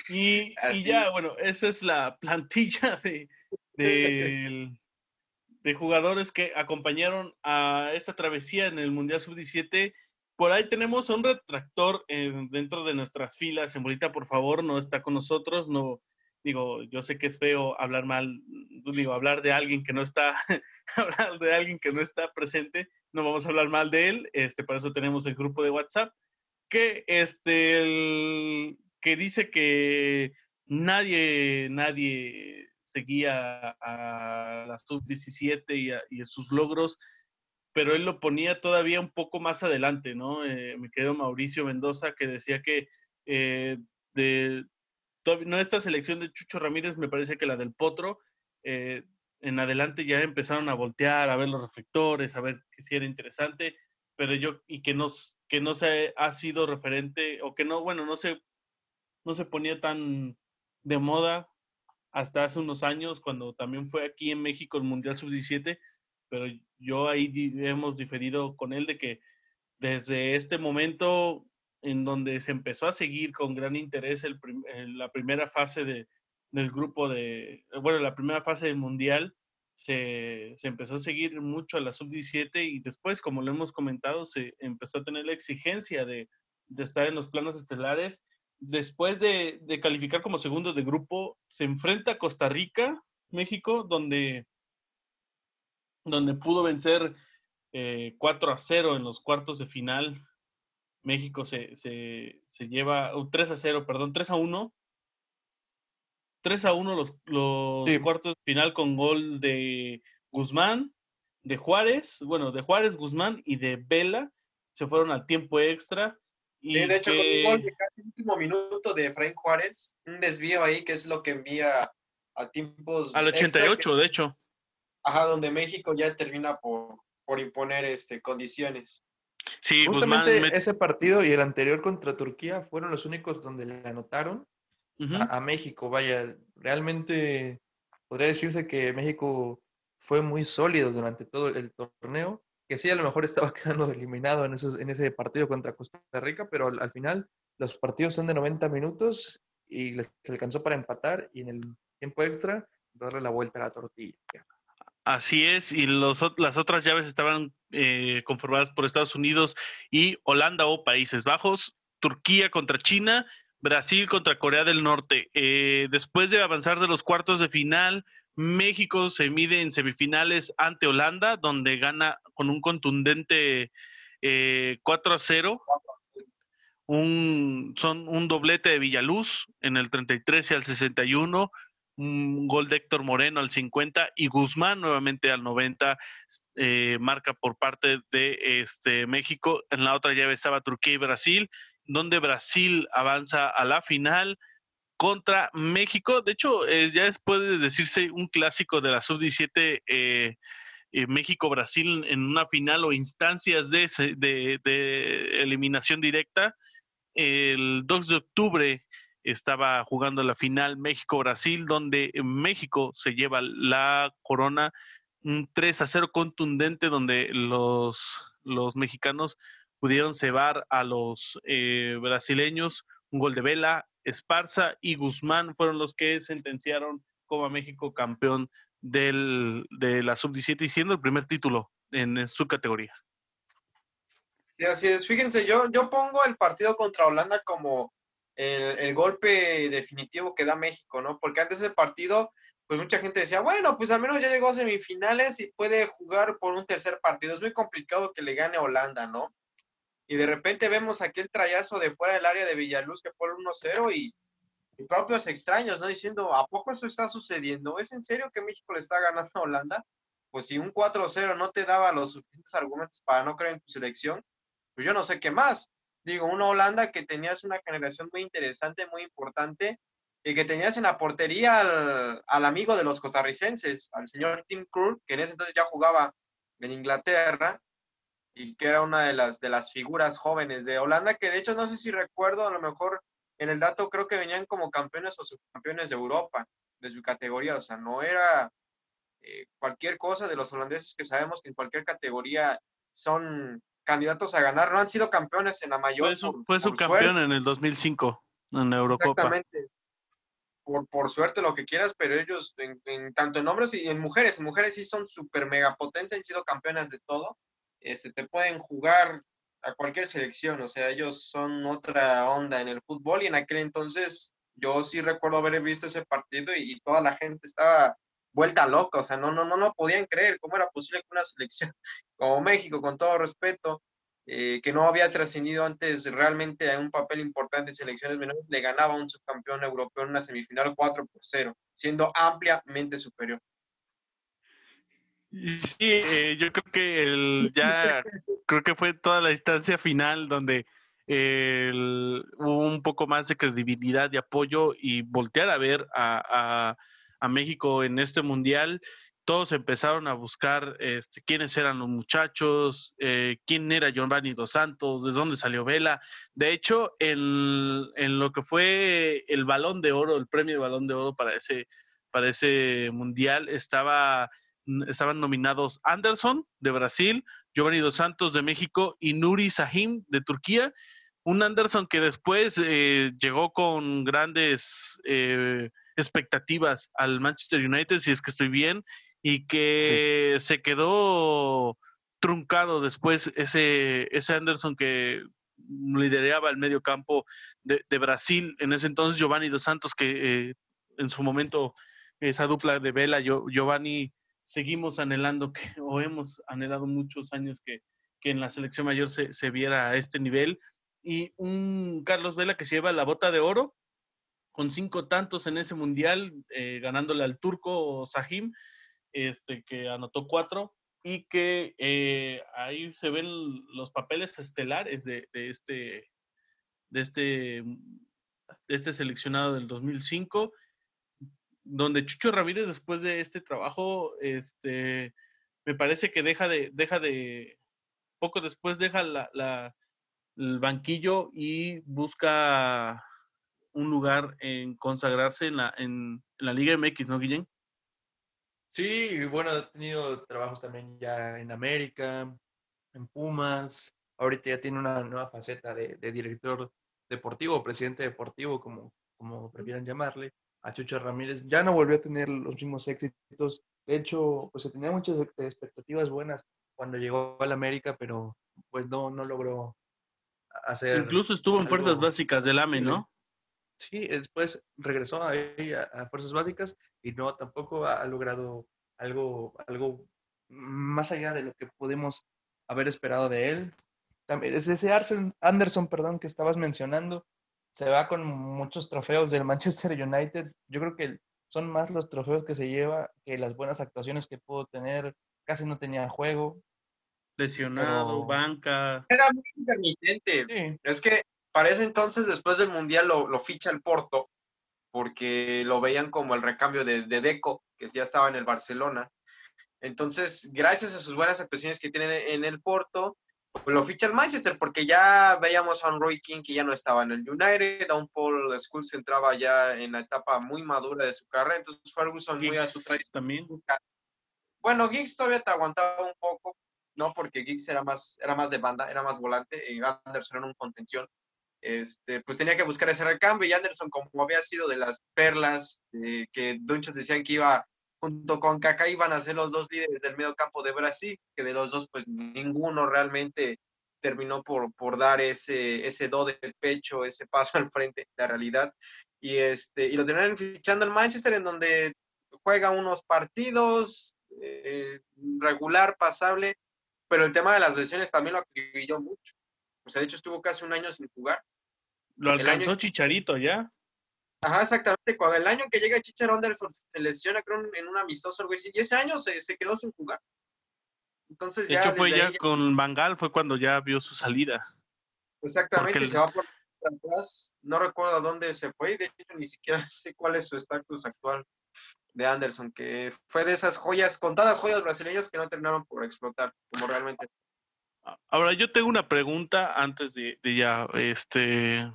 y, y, ya, bueno, esa es la plantilla de, de, de jugadores que acompañaron a esta travesía en el Mundial Sub-17 por ahí tenemos un retractor eh, dentro de nuestras filas. Sembolita, por favor, no está con nosotros. No, digo, yo sé que es feo hablar mal, digo, hablar de alguien que no está, hablar de alguien que no está presente. No vamos a hablar mal de él. Este, para eso tenemos el grupo de WhatsApp que este, que dice que nadie, nadie seguía a la sub-17 y, y, sus logros pero él lo ponía todavía un poco más adelante, ¿no? Eh, me quedó Mauricio Mendoza que decía que eh, de, no esta selección de Chucho Ramírez, me parece que la del Potro, eh, en adelante ya empezaron a voltear, a ver los reflectores, a ver que sí era interesante, pero yo, y que no, que no se ha sido referente, o que no, bueno, no se, no se ponía tan de moda hasta hace unos años, cuando también fue aquí en México el Mundial Sub-17, pero yo ahí hemos diferido con él de que desde este momento en donde se empezó a seguir con gran interés el la primera fase de, del grupo de, bueno, la primera fase del Mundial, se, se empezó a seguir mucho a la sub-17 y después, como lo hemos comentado, se empezó a tener la exigencia de, de estar en los planos estelares. Después de, de, calificar como segundo de grupo, se enfrenta a Costa Rica, México, donde, donde pudo vencer eh, 4 a 0 en los cuartos de final. México se, se, se lleva, 3 a 0, perdón, 3 a 1 3 a 1 los, los cuartos de final con gol de Guzmán, de Juárez, bueno, de Juárez, Guzmán y de Vela. Se fueron al tiempo extra. Y sí, de hecho, con un gol de casi último minuto de Efraín Juárez, un desvío ahí que es lo que envía a tiempos. Al 88, de hecho. Ajá, donde México ya termina por, por imponer este, condiciones. Sí, justamente ese partido y el anterior contra Turquía fueron los únicos donde le anotaron a, México. Vaya, realmente podría decirse que México fue muy sólido durante todo el torneo, que sí, a lo mejor estaba quedando eliminado en, esos, en ese partido contra Costa Rica, pero al, final los partidos son de 90 minutos y les alcanzó para empatar y en el tiempo extra darle la vuelta a la tortilla. Así es, y los, las otras llaves estaban eh, conformadas por Estados Unidos y Holanda o Países Bajos, Turquía contra China, Brasil contra Corea del Norte. Eh, después de avanzar de los cuartos de final, México se mide en semifinales ante Holanda, donde gana con un contundente 4 eh, a 0. Un, son un doblete de Villaluz en el 33 y al 61, un gol de Héctor Moreno al 50 y Guzmán nuevamente al 90 eh, marca por parte de este México. En la otra llave estaba Turquía y Brasil donde Brasil avanza a la final contra México. De hecho, eh, ya puede decirse un clásico de la sub-17 eh, eh, México-Brasil en una final o instancias de, de, eliminación directa. El 2 de octubre estaba jugando la final México-Brasil, donde México se lleva la corona un 3 a 0 contundente, donde los, los mexicanos pudieron cebar a los eh, brasileños. Un gol de Vela, Esparza y Guzmán fueron los que sentenciaron como a México campeón del, de la sub-17 y siendo el primer título en, su categoría. Y así es, fíjense, yo, yo pongo el partido contra Holanda como el, golpe definitivo que da México, ¿no? Porque antes del partido, pues mucha gente decía, bueno, pues al menos ya llegó a semifinales y puede jugar por un tercer partido. Es muy complicado que le gane Holanda, ¿no? y de repente vemos aquel trayazo de fuera del área de Villaluz que fue el 1-0 y, propios extraños, ¿no? Diciendo, ¿a poco eso está sucediendo? ¿Es en serio que México le está ganando a Holanda? Pues si un 4-0 no te daba los suficientes argumentos para no creer en tu selección, pues yo no sé qué más. Digo, una Holanda que tenías una generación muy interesante, muy importante, y que tenías en la portería al, al amigo de los costarricenses, al señor Tim Krul, que en ese entonces ya jugaba en Inglaterra, y que era una de las, de las figuras jóvenes de Holanda, que de hecho no sé si recuerdo, a lo mejor en el dato creo que venían como campeones o subcampeones de Europa de su categoría, o sea, no era eh, cualquier cosa de los holandeses que sabemos que en cualquier categoría son candidatos a ganar, no han sido campeones en la mayor. Fue, su, subcampeón en el 2005 en la Eurocopa. Exactamente. Por, por suerte, lo que quieras, pero ellos, en, tanto en hombres y en mujeres, en mujeres sí son súper mega potencia, han sido campeonas de todo este, te pueden jugar a cualquier selección, o sea, ellos son otra onda en el fútbol y en aquel entonces yo sí recuerdo haber visto ese partido y, toda la gente estaba vuelta loca, o sea, no, no, no, no podían creer cómo era posible que una selección como México, con todo respeto, eh, que no había trascendido antes realmente a un papel importante en selecciones menores, le ganaba a un subcampeón europeo en una semifinal 4 por 0, siendo ampliamente superior. Sí, eh, yo creo que el, ya creo que fue toda la instancia final donde hubo un poco más de credibilidad y apoyo y voltear a ver a, a, México en este mundial todos empezaron a buscar este, quiénes eran los muchachos, eh, quién era Giovanni Dos Santos, de dónde salió Vela. De hecho, en, en, lo que fue el balón de oro, el premio de balón de oro para ese, para ese mundial, estaba, estaban nominados Anderson de Brasil, Giovanni Dos Santos de México y Nuri Sahim de Turquía. Un Anderson que después eh, llegó con grandes eh, expectativas al Manchester United, si es que estoy bien, y que se quedó truncado después ese, ese Anderson que lideraba el medio campo de, Brasil, en ese entonces Giovanni Dos Santos, que eh, en su momento esa dupla de Vela, Giovanni, seguimos anhelando que, o hemos anhelado muchos años que, que en la selección mayor se, se, viera a este nivel, y un Carlos Vela que se lleva la bota de oro con cinco tantos en ese mundial, eh, ganándole al turco Sahim, este, que anotó cuatro y que eh, ahí se ven los papeles estelares de, este, de, este, de este seleccionado del 2005, donde Chucho Ramírez después de este trabajo, este, me parece que deja de, deja de, poco después deja la, el banquillo y busca un lugar en consagrarse en la, en, en la Liga MX, ¿no, Guillén? Sí, bueno, he tenido trabajos también ya en América, en Pumas. Ahorita ya tiene una nueva faceta de, director deportivo, presidente deportivo, como, como prefieran llamarle, a Chucho Ramírez. Ya no volvió a tener los mismos éxitos. De hecho, pues se tenía muchas expectativas buenas cuando llegó al América, pero pues no, no logró hacer. Incluso estuvo en fuerzas básicas del AME, ¿no? Sí, después regresó a, a, fuerzas básicas y no tampoco ha, logrado algo, algo más allá de lo que podemos haber esperado de él. También, es ese Anderson, perdón, que estabas mencionando, se va con muchos trofeos del Manchester United. Yo creo que son más los trofeos que se lleva que las buenas actuaciones que pudo tener. Casi no tenía juego. Lesionado, banca. Era muy intermitente. Es que para ese entonces, después del Mundial, lo, ficha el Porto, porque lo veían como el recambio de, Deco, que ya estaba en el Barcelona. Entonces, gracias a sus buenas actuaciones que tiene en el Porto, lo ficha el Manchester, porque ya veíamos a un Roy King que ya no estaba en el United, a un Paul Scholes entraba ya en la etapa muy madura de su carrera, entonces Ferguson muy a su. También. Bueno, Giggs todavía te aguantaba un poco, ¿no? Porque Giggs era más, era más de banda, era más volante, y Anderson era un contención este, pues tenía que buscar ese recambio y Anderson, como había sido de las perlas que muchos decían que iba junto con Kaká iban a ser los dos líderes del medio campo de Brasil, que de los dos pues ninguno realmente terminó por, por dar ese, ese do de pecho, ese paso al frente, la realidad. Y, este, y lo terminaron fichando en Manchester, en donde juega unos partidos, eh, regular, pasable, pero el tema de las lesiones también lo acribilló mucho. O sea, de hecho estuvo casi un año sin jugar. Lo alcanzó Chicharito ya. Ajá, exactamente. Cuando el año que llega Chicharito Anderson se lesiona, creo, en un amistoso algo así, y ese año se, quedó sin jugar. Entonces de hecho, fue ya, con Bangal, fue cuando ya vio su salida. Exactamente, se va por atrás. No recuerdo a dónde se fue, de hecho, ni siquiera sé cuál es su estatus actual de Anderson, que fue de esas joyas, contadas joyas brasileñas que no terminaron por explotar, como realmente Ahora, yo tengo una pregunta antes de, ya este,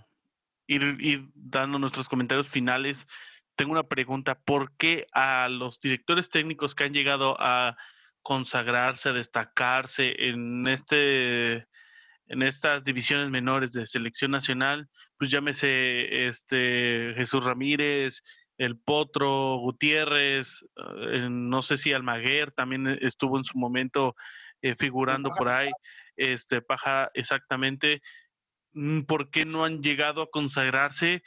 ir, dando nuestros comentarios finales. Tengo una pregunta. ¿Por qué a los directores técnicos que han llegado a consagrarse, a destacarse en este en estas divisiones menores de selección nacional, pues llámese este Jesús Ramírez, el Potro, Gutiérrez, eh, no sé si Almaguer también estuvo en su momento eh, figurando por ahí este, Paja, exactamente, mm, por qué no han llegado a consagrarse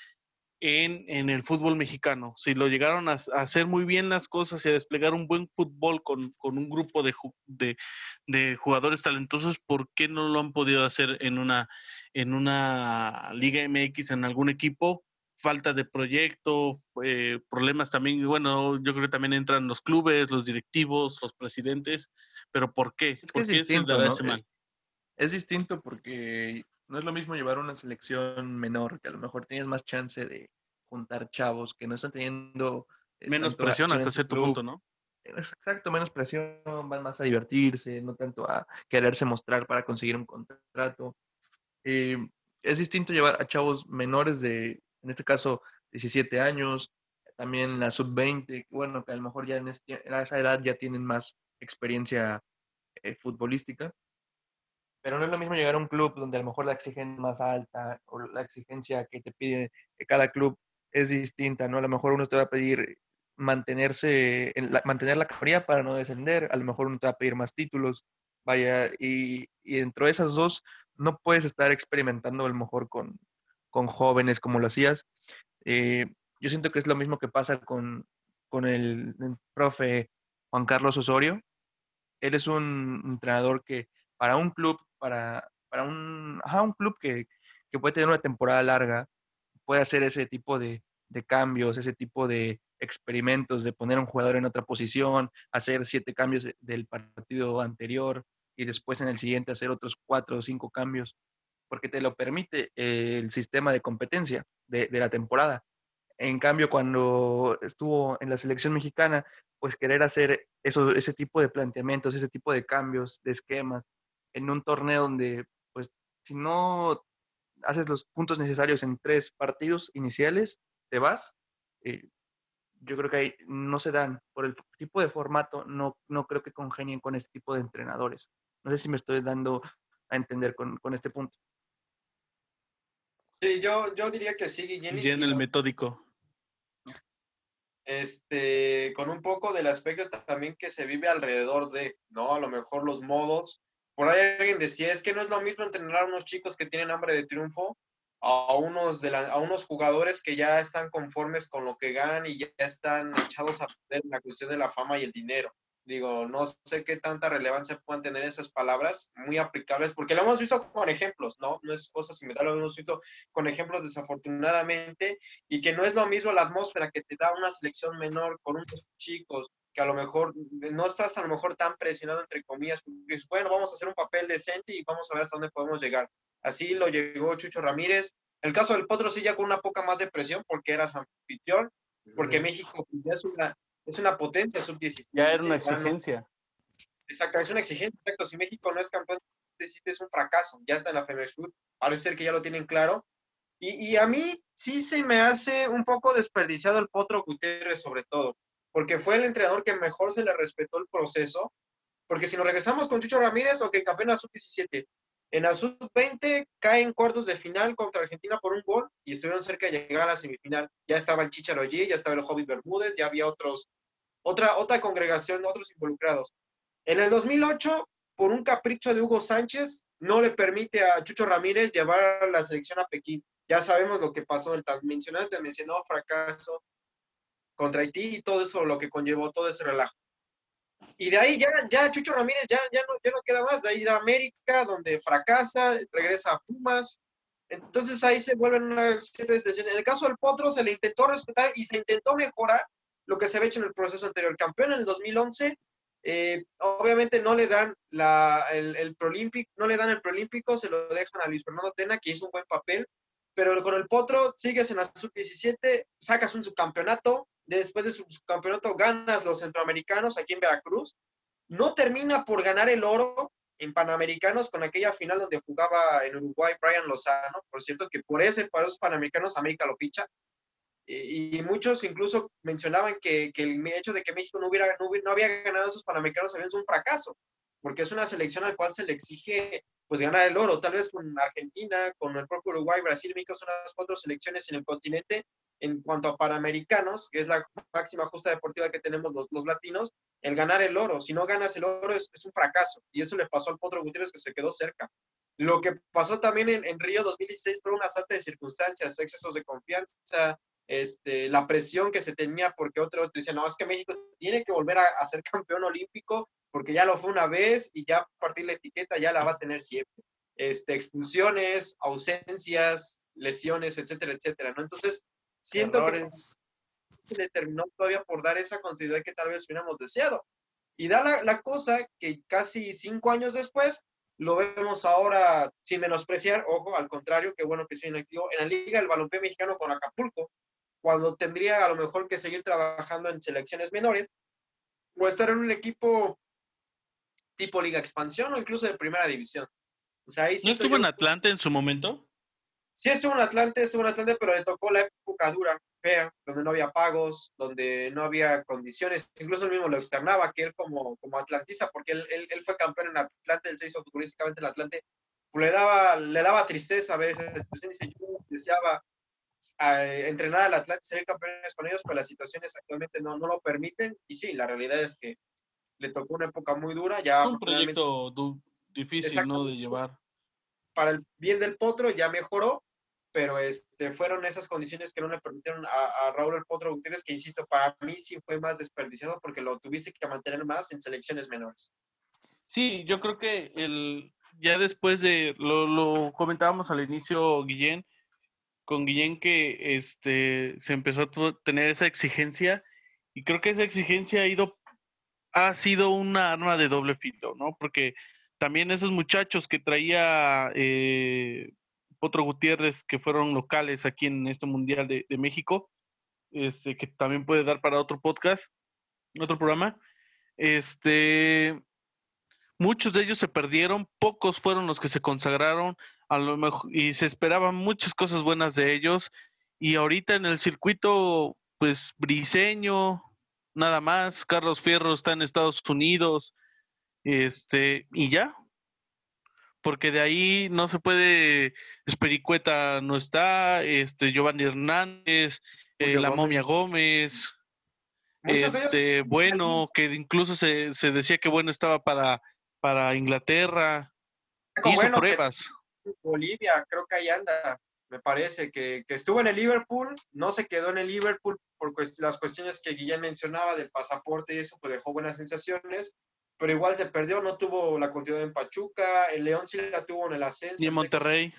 en, en el fútbol mexicano. Si lo llegaron a, hacer muy bien las cosas y a desplegar un buen fútbol con, con un grupo de, de, de, jugadores talentosos, ¿por qué no lo han podido hacer en una, en una Liga MX, en algún equipo? falta de proyecto, eh, problemas también, bueno, yo creo que también entran los clubes, los directivos, los presidentes, pero ¿por qué? Es que es distinto, es distinto porque no es lo mismo llevar una selección menor, que a lo mejor tienes más chance de juntar chavos que no están teniendo... Eh, Menos presión hasta cierto punto, ¿no? exacto, menos presión, van más a divertirse, no tanto a quererse mostrar para conseguir un contrato. Eh, es distinto llevar a chavos menores de, en este caso, 17 años, también la sub-20, bueno, que a lo mejor ya en, esa edad ya tienen más experiencia eh, futbolística. Pero no es lo mismo llegar a un club donde a lo mejor la exigencia más alta o la exigencia que te pide cada club es distinta, ¿no? A lo mejor uno te va a pedir mantenerse, mantener la categoría para no descender, a lo mejor uno te va a pedir más títulos, vaya, y, y dentro de esas dos no puedes estar experimentando a lo mejor con, con jóvenes como lo hacías. Eh, yo siento que es lo mismo que pasa con, con el, profe Juan Carlos Osorio. Él es un entrenador que para un club, para, para un, un club que, que, puede tener una temporada larga, puede hacer ese tipo de, de cambios, ese tipo de experimentos, de poner un jugador en otra posición, hacer siete cambios del partido anterior y después en el siguiente hacer otros cuatro o cinco cambios, porque te lo permite el sistema de competencia de, de la temporada. En cambio, cuando estuvo en la selección mexicana, pues querer hacer eso, ese tipo de planteamientos, ese tipo de cambios, de esquemas, en un torneo donde, pues, si no haces los puntos necesarios en tres partidos iniciales, te vas. Eh, yo creo que ahí no se dan, por el tipo de formato, no, no creo que congenien con este tipo de entrenadores. No sé si me estoy dando a entender con, con este punto. Sí, yo, yo diría que sí, Guillén. Y en el metódico este, con un poco del aspecto también que se vive alrededor de, ¿no? A lo mejor los modos. Por ahí alguien decía, es que no es lo mismo entrenar a unos chicos que tienen hambre de triunfo a unos, de a unos jugadores que ya están conformes con lo que ganan y ya están echados a perder en la cuestión de la fama y el dinero. Digo, no sé qué tanta relevancia puedan tener esas palabras, muy aplicables, porque lo hemos visto con ejemplos, ¿no? No es cosa similar, lo hemos visto con ejemplos desafortunadamente, y que no es lo mismo la atmósfera que te da una selección menor con unos chicos, que a lo mejor no estás a lo mejor tan presionado, entre comillas, porque dices, bueno, vamos a hacer un papel decente y vamos a ver hasta dónde podemos llegar. Así lo llegó Chucho Ramírez. El caso del Potro sí ya con una poca más de presión porque eras anfitrión, porque México pues, ya es una, es una potencia sub-17. Ya era una exigencia. Exacto, es una exigencia, exacto. Si México no es campeón sub-17 es un fracaso, ya está en la FEMEX parece ser que ya lo tienen claro. Y, y, a mí sí se me hace un poco desperdiciado el Potro Gutiérrez sobre todo, porque fue el entrenador que mejor se le respetó el proceso, porque si nos regresamos con Chucho Ramírez, o que campeón a sub-17, en la sub-20 caen cuartos de final contra Argentina por un gol y estuvieron cerca de llegar a la semifinal. Ya estaba el Chicharo allí, ya estaba el Hobby Bermúdez, ya había otros otra, otra congregación, otros involucrados. En el 2008, por un capricho de Hugo Sánchez, no le permite a Chucho Ramírez llevar la selección a Pekín. Ya sabemos lo que pasó, el tan mencionado, te mencionó fracaso contra Haití y todo eso, lo que conllevó todo ese relajo. Y de ahí ya, ya Chucho Ramírez ya, ya, no, ya no queda más, de ahí de América, donde fracasa, regresa a Pumas. Entonces ahí se vuelven una serie de En el caso del Potro se le intentó respetar y se intentó mejorar, lo que se había hecho en el proceso anterior. Campeón en el 2011, eh, obviamente no le dan la, el, el Prolímpico, no le dan el Prolímpico, se lo dejan a Luis Fernando Tena, que hizo un buen papel, pero con el Potro sigues en la sub-17, sacas un subcampeonato, después de su subcampeonato ganas los centroamericanos aquí en Veracruz, no termina por ganar el oro en Panamericanos con aquella final donde jugaba en Uruguay Brian Lozano, por cierto que por ese para los Panamericanos América lo picha, y, muchos incluso mencionaban que, el hecho de que México no, hubiera, no, había ganado esos Panamericanos es un fracaso, porque es una selección al cual se le exige pues ganar el oro, tal vez con Argentina, con el propio Uruguay, Brasil, México son las cuatro selecciones en el continente en cuanto a Panamericanos, que es la máxima justa deportiva que tenemos los, los latinos, el ganar el oro. Si no ganas el oro es, es, un fracaso. Y eso le pasó al Potro Gutiérrez que se quedó cerca. Lo que pasó también en, en Río 2016 fue una salta de circunstancias, excesos de confianza, este, la presión que se tenía porque otro, otro dice, no, es que México tiene que volver a, ser campeón olímpico porque ya lo fue una vez y ya a partir de la etiqueta ya la va a tener siempre. Este, expulsiones, ausencias, lesiones, etcétera, etcétera, ¿no? Entonces, siento que le terminó todavía por dar esa continuidad que tal vez hubiéramos deseado. Y da la, la cosa que casi cinco años después lo vemos ahora sin menospreciar, ojo, al contrario, que bueno que se inactivó en la Liga del Balompié Mexicano con Acapulco, cuando tendría a lo mejor que seguir trabajando en selecciones menores, o estar en un equipo tipo Liga Expansión o incluso de Primera División. O sea, ahí ¿No estuvo yo- en Atlante en su momento? Sí estuvo en Atlante, estuvo en Atlante, pero le tocó la época dura, fea, donde no había pagos, donde no había condiciones. Incluso él mismo lo externaba, que él como, como atlantista, porque él, él, él fue campeón en Atlante, él se hizo futbolísticamente en Atlante, pues le daba, le daba tristeza ver esa situación. Dice, yo deseaba eh, entrenar al Atlante, ser campeones con ellos, pero las situaciones actualmente no, no lo permiten. Y sí, la realidad es que le tocó una época muy dura, ya un proyecto difícil, ¿no? De llevar. para el bien del Potro ya mejoró, pero este, fueron esas condiciones que no le permitieron a, a Raúl el Potro Gutiérrez, que insisto, para mí sí fue más desperdiciado porque lo tuviste que mantener más en selecciones menores. Sí, yo creo que el ya después de lo, lo comentábamos al inicio, Guillén, con Guillén que este se empezó a tener esa exigencia y creo que esa exigencia ha ido ha sido una arma de doble filo, ¿no? Porque también esos muchachos que traía eh, Potro Gutiérrez, que fueron locales aquí en este Mundial de, de México, este, que también puede dar para otro podcast, otro programa, este, muchos de ellos se perdieron, pocos fueron los que se consagraron, a lo mejor, y se esperaban muchas cosas buenas de ellos, y ahorita en el circuito, pues Briseño, nada más, Carlos Fierro está en Estados Unidos, este, y ya, porque de ahí no se puede, Espericueta no está, este, Giovanni Hernández, eh, la momia Gómez. Este, bueno, que incluso se, se decía que bueno estaba para, para Inglaterra, hizo bueno, que pruebas. Bolivia, creo que ahí anda, me parece, que, que estuvo en el Liverpool, no se quedó en el Liverpool por cuest- las cuestiones que Guillén mencionaba del pasaporte y eso, pues dejó buenas sensaciones, pero igual se perdió, no tuvo la continuidad en Pachuca, el León sí la tuvo en el ascenso. Y en Monterrey,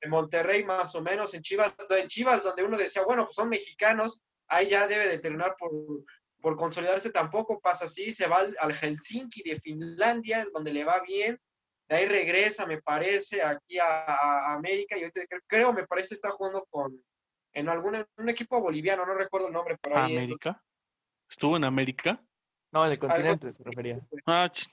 en Monterrey más o menos, en Chivas, en Chivas donde uno decía, bueno, pues son mexicanos, ahí ya debe de terminar por, por consolidarse, tampoco pasa así, se va al, al Helsinki de Finlandia, donde le va bien, de ahí regresa, me parece, aquí a, a América, y ahorita creo, creo, me parece, está jugando con, en algún en un equipo boliviano, no recuerdo el nombre, pero ahí es- América. Estuvo en América. No, en el continente se refería. Ah, ch-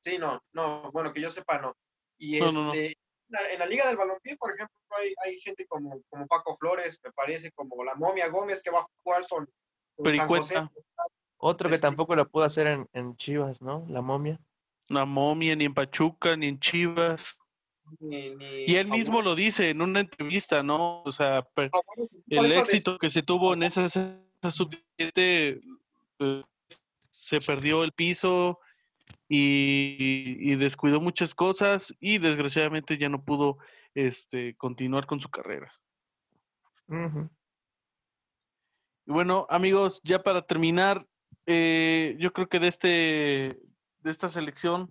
Sí, no, no, bueno, que yo sepa, no. Y No, no, no. este, la- en la Liga del Balompié, por ejemplo, hay, hay gente como, como Paco Flores, me parece, como la Momia Gómez, que va a jugar con, con San José. Pericueta. Otro que Este- tampoco lo pudo hacer en, en Chivas, ¿no? La momia. La momia, ni en Pachuca, ni en Chivas. Ni, ni Y él mismo lo dice en una entrevista, ¿no? O sea, per- el éxito que se tuvo en esa, esa sub-17 eh, se perdió el piso y, y descuidó muchas cosas y desgraciadamente ya no pudo este, continuar con su carrera. Y bueno, amigos, ya para terminar, eh, yo creo que de este de esta selección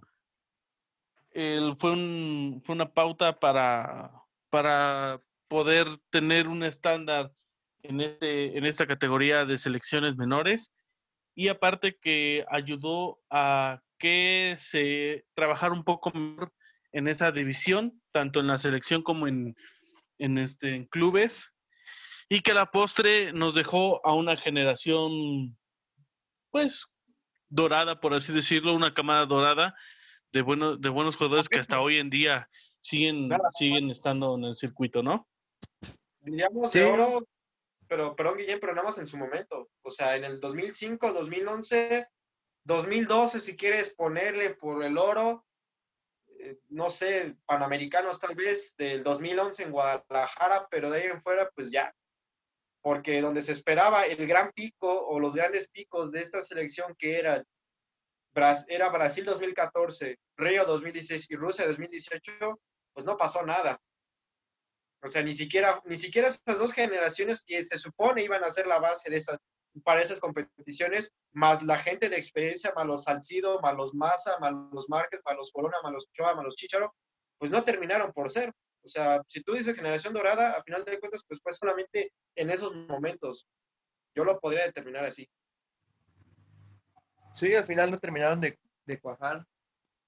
fue una pauta para, para poder tener un estándar en este en esta categoría de selecciones menores. Y aparte que ayudó a que se trabajara un poco mejor en esa división, tanto en la selección como en, en, este, en clubes, y que la postre nos dejó a una generación, pues, dorada, por así decirlo, una camada dorada de, buenos de buenos jugadores que hasta hoy en día siguen, Nada siguen estando en el circuito, ¿no? diríamos Sí. de oro, pero, pero Guillén, pero nada más en su momento. O sea, en el 2005, 2011, 2012, si quieres ponerle por el oro, eh, no sé, panamericanos tal vez, del 2011 en Guadalajara, pero de ahí en fuera, pues ya. Porque donde se esperaba el gran pico o los grandes picos de esta selección que era Brasil 2014, Río 2016 y Rusia 2018, pues no pasó nada. O sea, ni siquiera, ni siquiera esas dos generaciones que se supone iban a ser la base de esas, para esas competiciones, más la gente de experiencia, más los Salcido, más los Maza, más los Márquez, más los Corona, más los Ochoa, más los Chicharo, pues no terminaron por ser. O sea, si tú dices generación dorada, a final de cuentas, pues fue solamente en esos momentos. Yo lo podría determinar así. Sí, al final no terminaron de, de cuajar.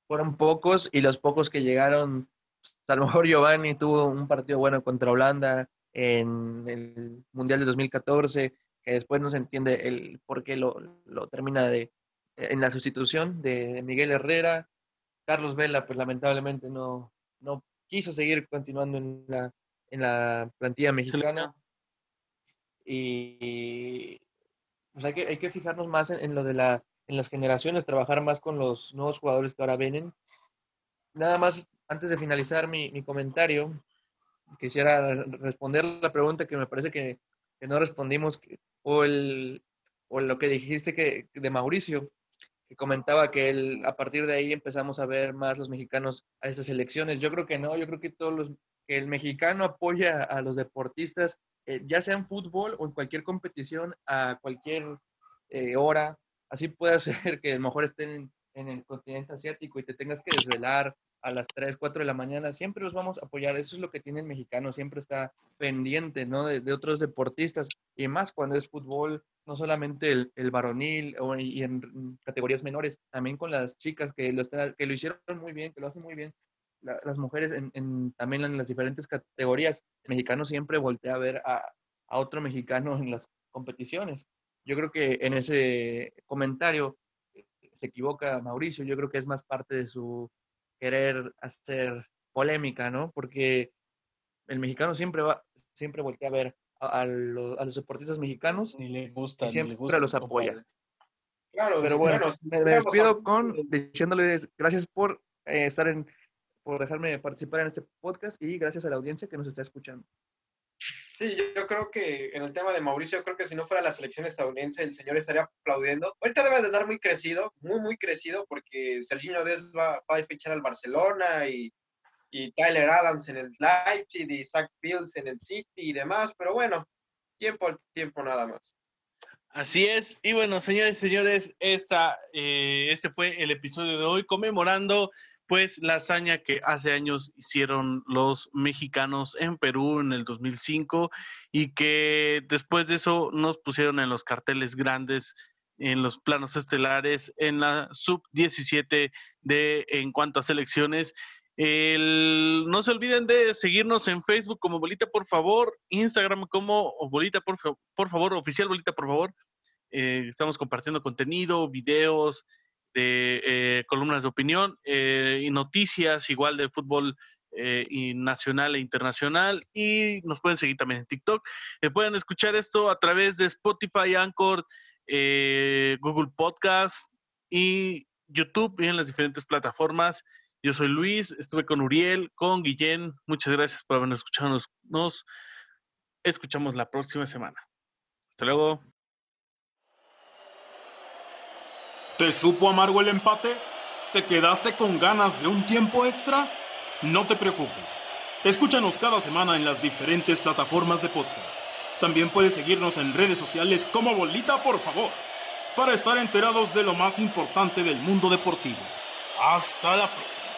Fueron pocos y los pocos que llegaron, pues, a lo mejor Giovanni tuvo un partido bueno contra Holanda en el Mundial de 2014, que después no se entiende el por qué lo, lo termina de, en la sustitución de Miguel Herrera. Carlos Vela, pues lamentablemente no, no quiso seguir continuando en la, en la plantilla mexicana. Y pues hay que, hay que fijarnos más en, lo de la, en las generaciones, trabajar más con los nuevos jugadores que ahora vienen. Nada más, antes de finalizar mi, mi comentario, quisiera responder la pregunta que me parece que, que no respondimos, o, el, o lo que dijiste que, de Mauricio, que comentaba que él, a partir de ahí empezamos a ver más los mexicanos a estas elecciones. Yo creo que no, yo creo que todos los, que el mexicano apoya a los deportistas, eh, ya sea en fútbol o en cualquier competición, a cualquier eh, hora. Así puede ser que a lo mejor estén en el continente asiático y te tengas que desvelar a las 3, 4 de la mañana, siempre los vamos a apoyar. Eso es lo que tiene el mexicano, siempre está pendiente ¿no? de, otros deportistas y más cuando es fútbol, no solamente el, el varonil o, y en categorías menores, también con las chicas que lo, que lo hicieron muy bien, que lo hacen muy bien. las mujeres en, también en las diferentes categorías, el mexicano siempre voltea a ver a, a otro mexicano en las competiciones. Yo creo que en ese comentario se equivoca Mauricio, yo creo que es más parte de su querer hacer polémica, ¿no? Porque el mexicano siempre va, siempre voltea a ver a, los, deportistas mexicanos y le gusta, y siempre los apoya. Claro, pero bueno, me, despido con diciéndoles gracias por eh, estar en, por dejarme participar en este podcast y gracias a la audiencia que nos está escuchando. Sí, yo, creo que en el tema de Mauricio, yo creo que si no fuera la selección estadounidense, el señor estaría aplaudiendo. Ahorita debe de estar muy crecido, muy, muy crecido, porque Serginho Dez va, a fichar al Barcelona y, y, Tyler Adams en el Leipzig y Zach Fields en el City y demás, pero bueno, tiempo al tiempo nada más. Así es, y bueno, señores y señores, esta, eh, este fue el episodio de hoy conmemorando pues la hazaña que hace años hicieron los mexicanos en Perú en el 2005 y que después de eso nos pusieron en los carteles grandes en los planos estelares en la sub-17 de en cuanto a selecciones. No se olviden de seguirnos en Facebook como Bolita por favor, Instagram como Bolita por, por favor, oficial Bolita por favor. Eh, estamos compartiendo contenido, videos, de eh, columnas de opinión eh, y noticias igual de fútbol eh, y nacional e internacional y nos pueden seguir también en TikTok. pueden escuchar esto a través de Spotify, Anchor, Google Podcast y YouTube y en las diferentes plataformas. Yo soy Luis, estuve con Uriel, con Guillén. Muchas gracias por habernos escuchado. nos escuchamos la próxima semana. Hasta luego. ¿Te supo amargo el empate? ¿Te quedaste con ganas de un tiempo extra? No te preocupes. Escúchanos cada semana en las diferentes plataformas de podcast. También puedes seguirnos en redes sociales como Bolita, por favor, para estar enterados de lo más importante del mundo deportivo. Hasta la próxima.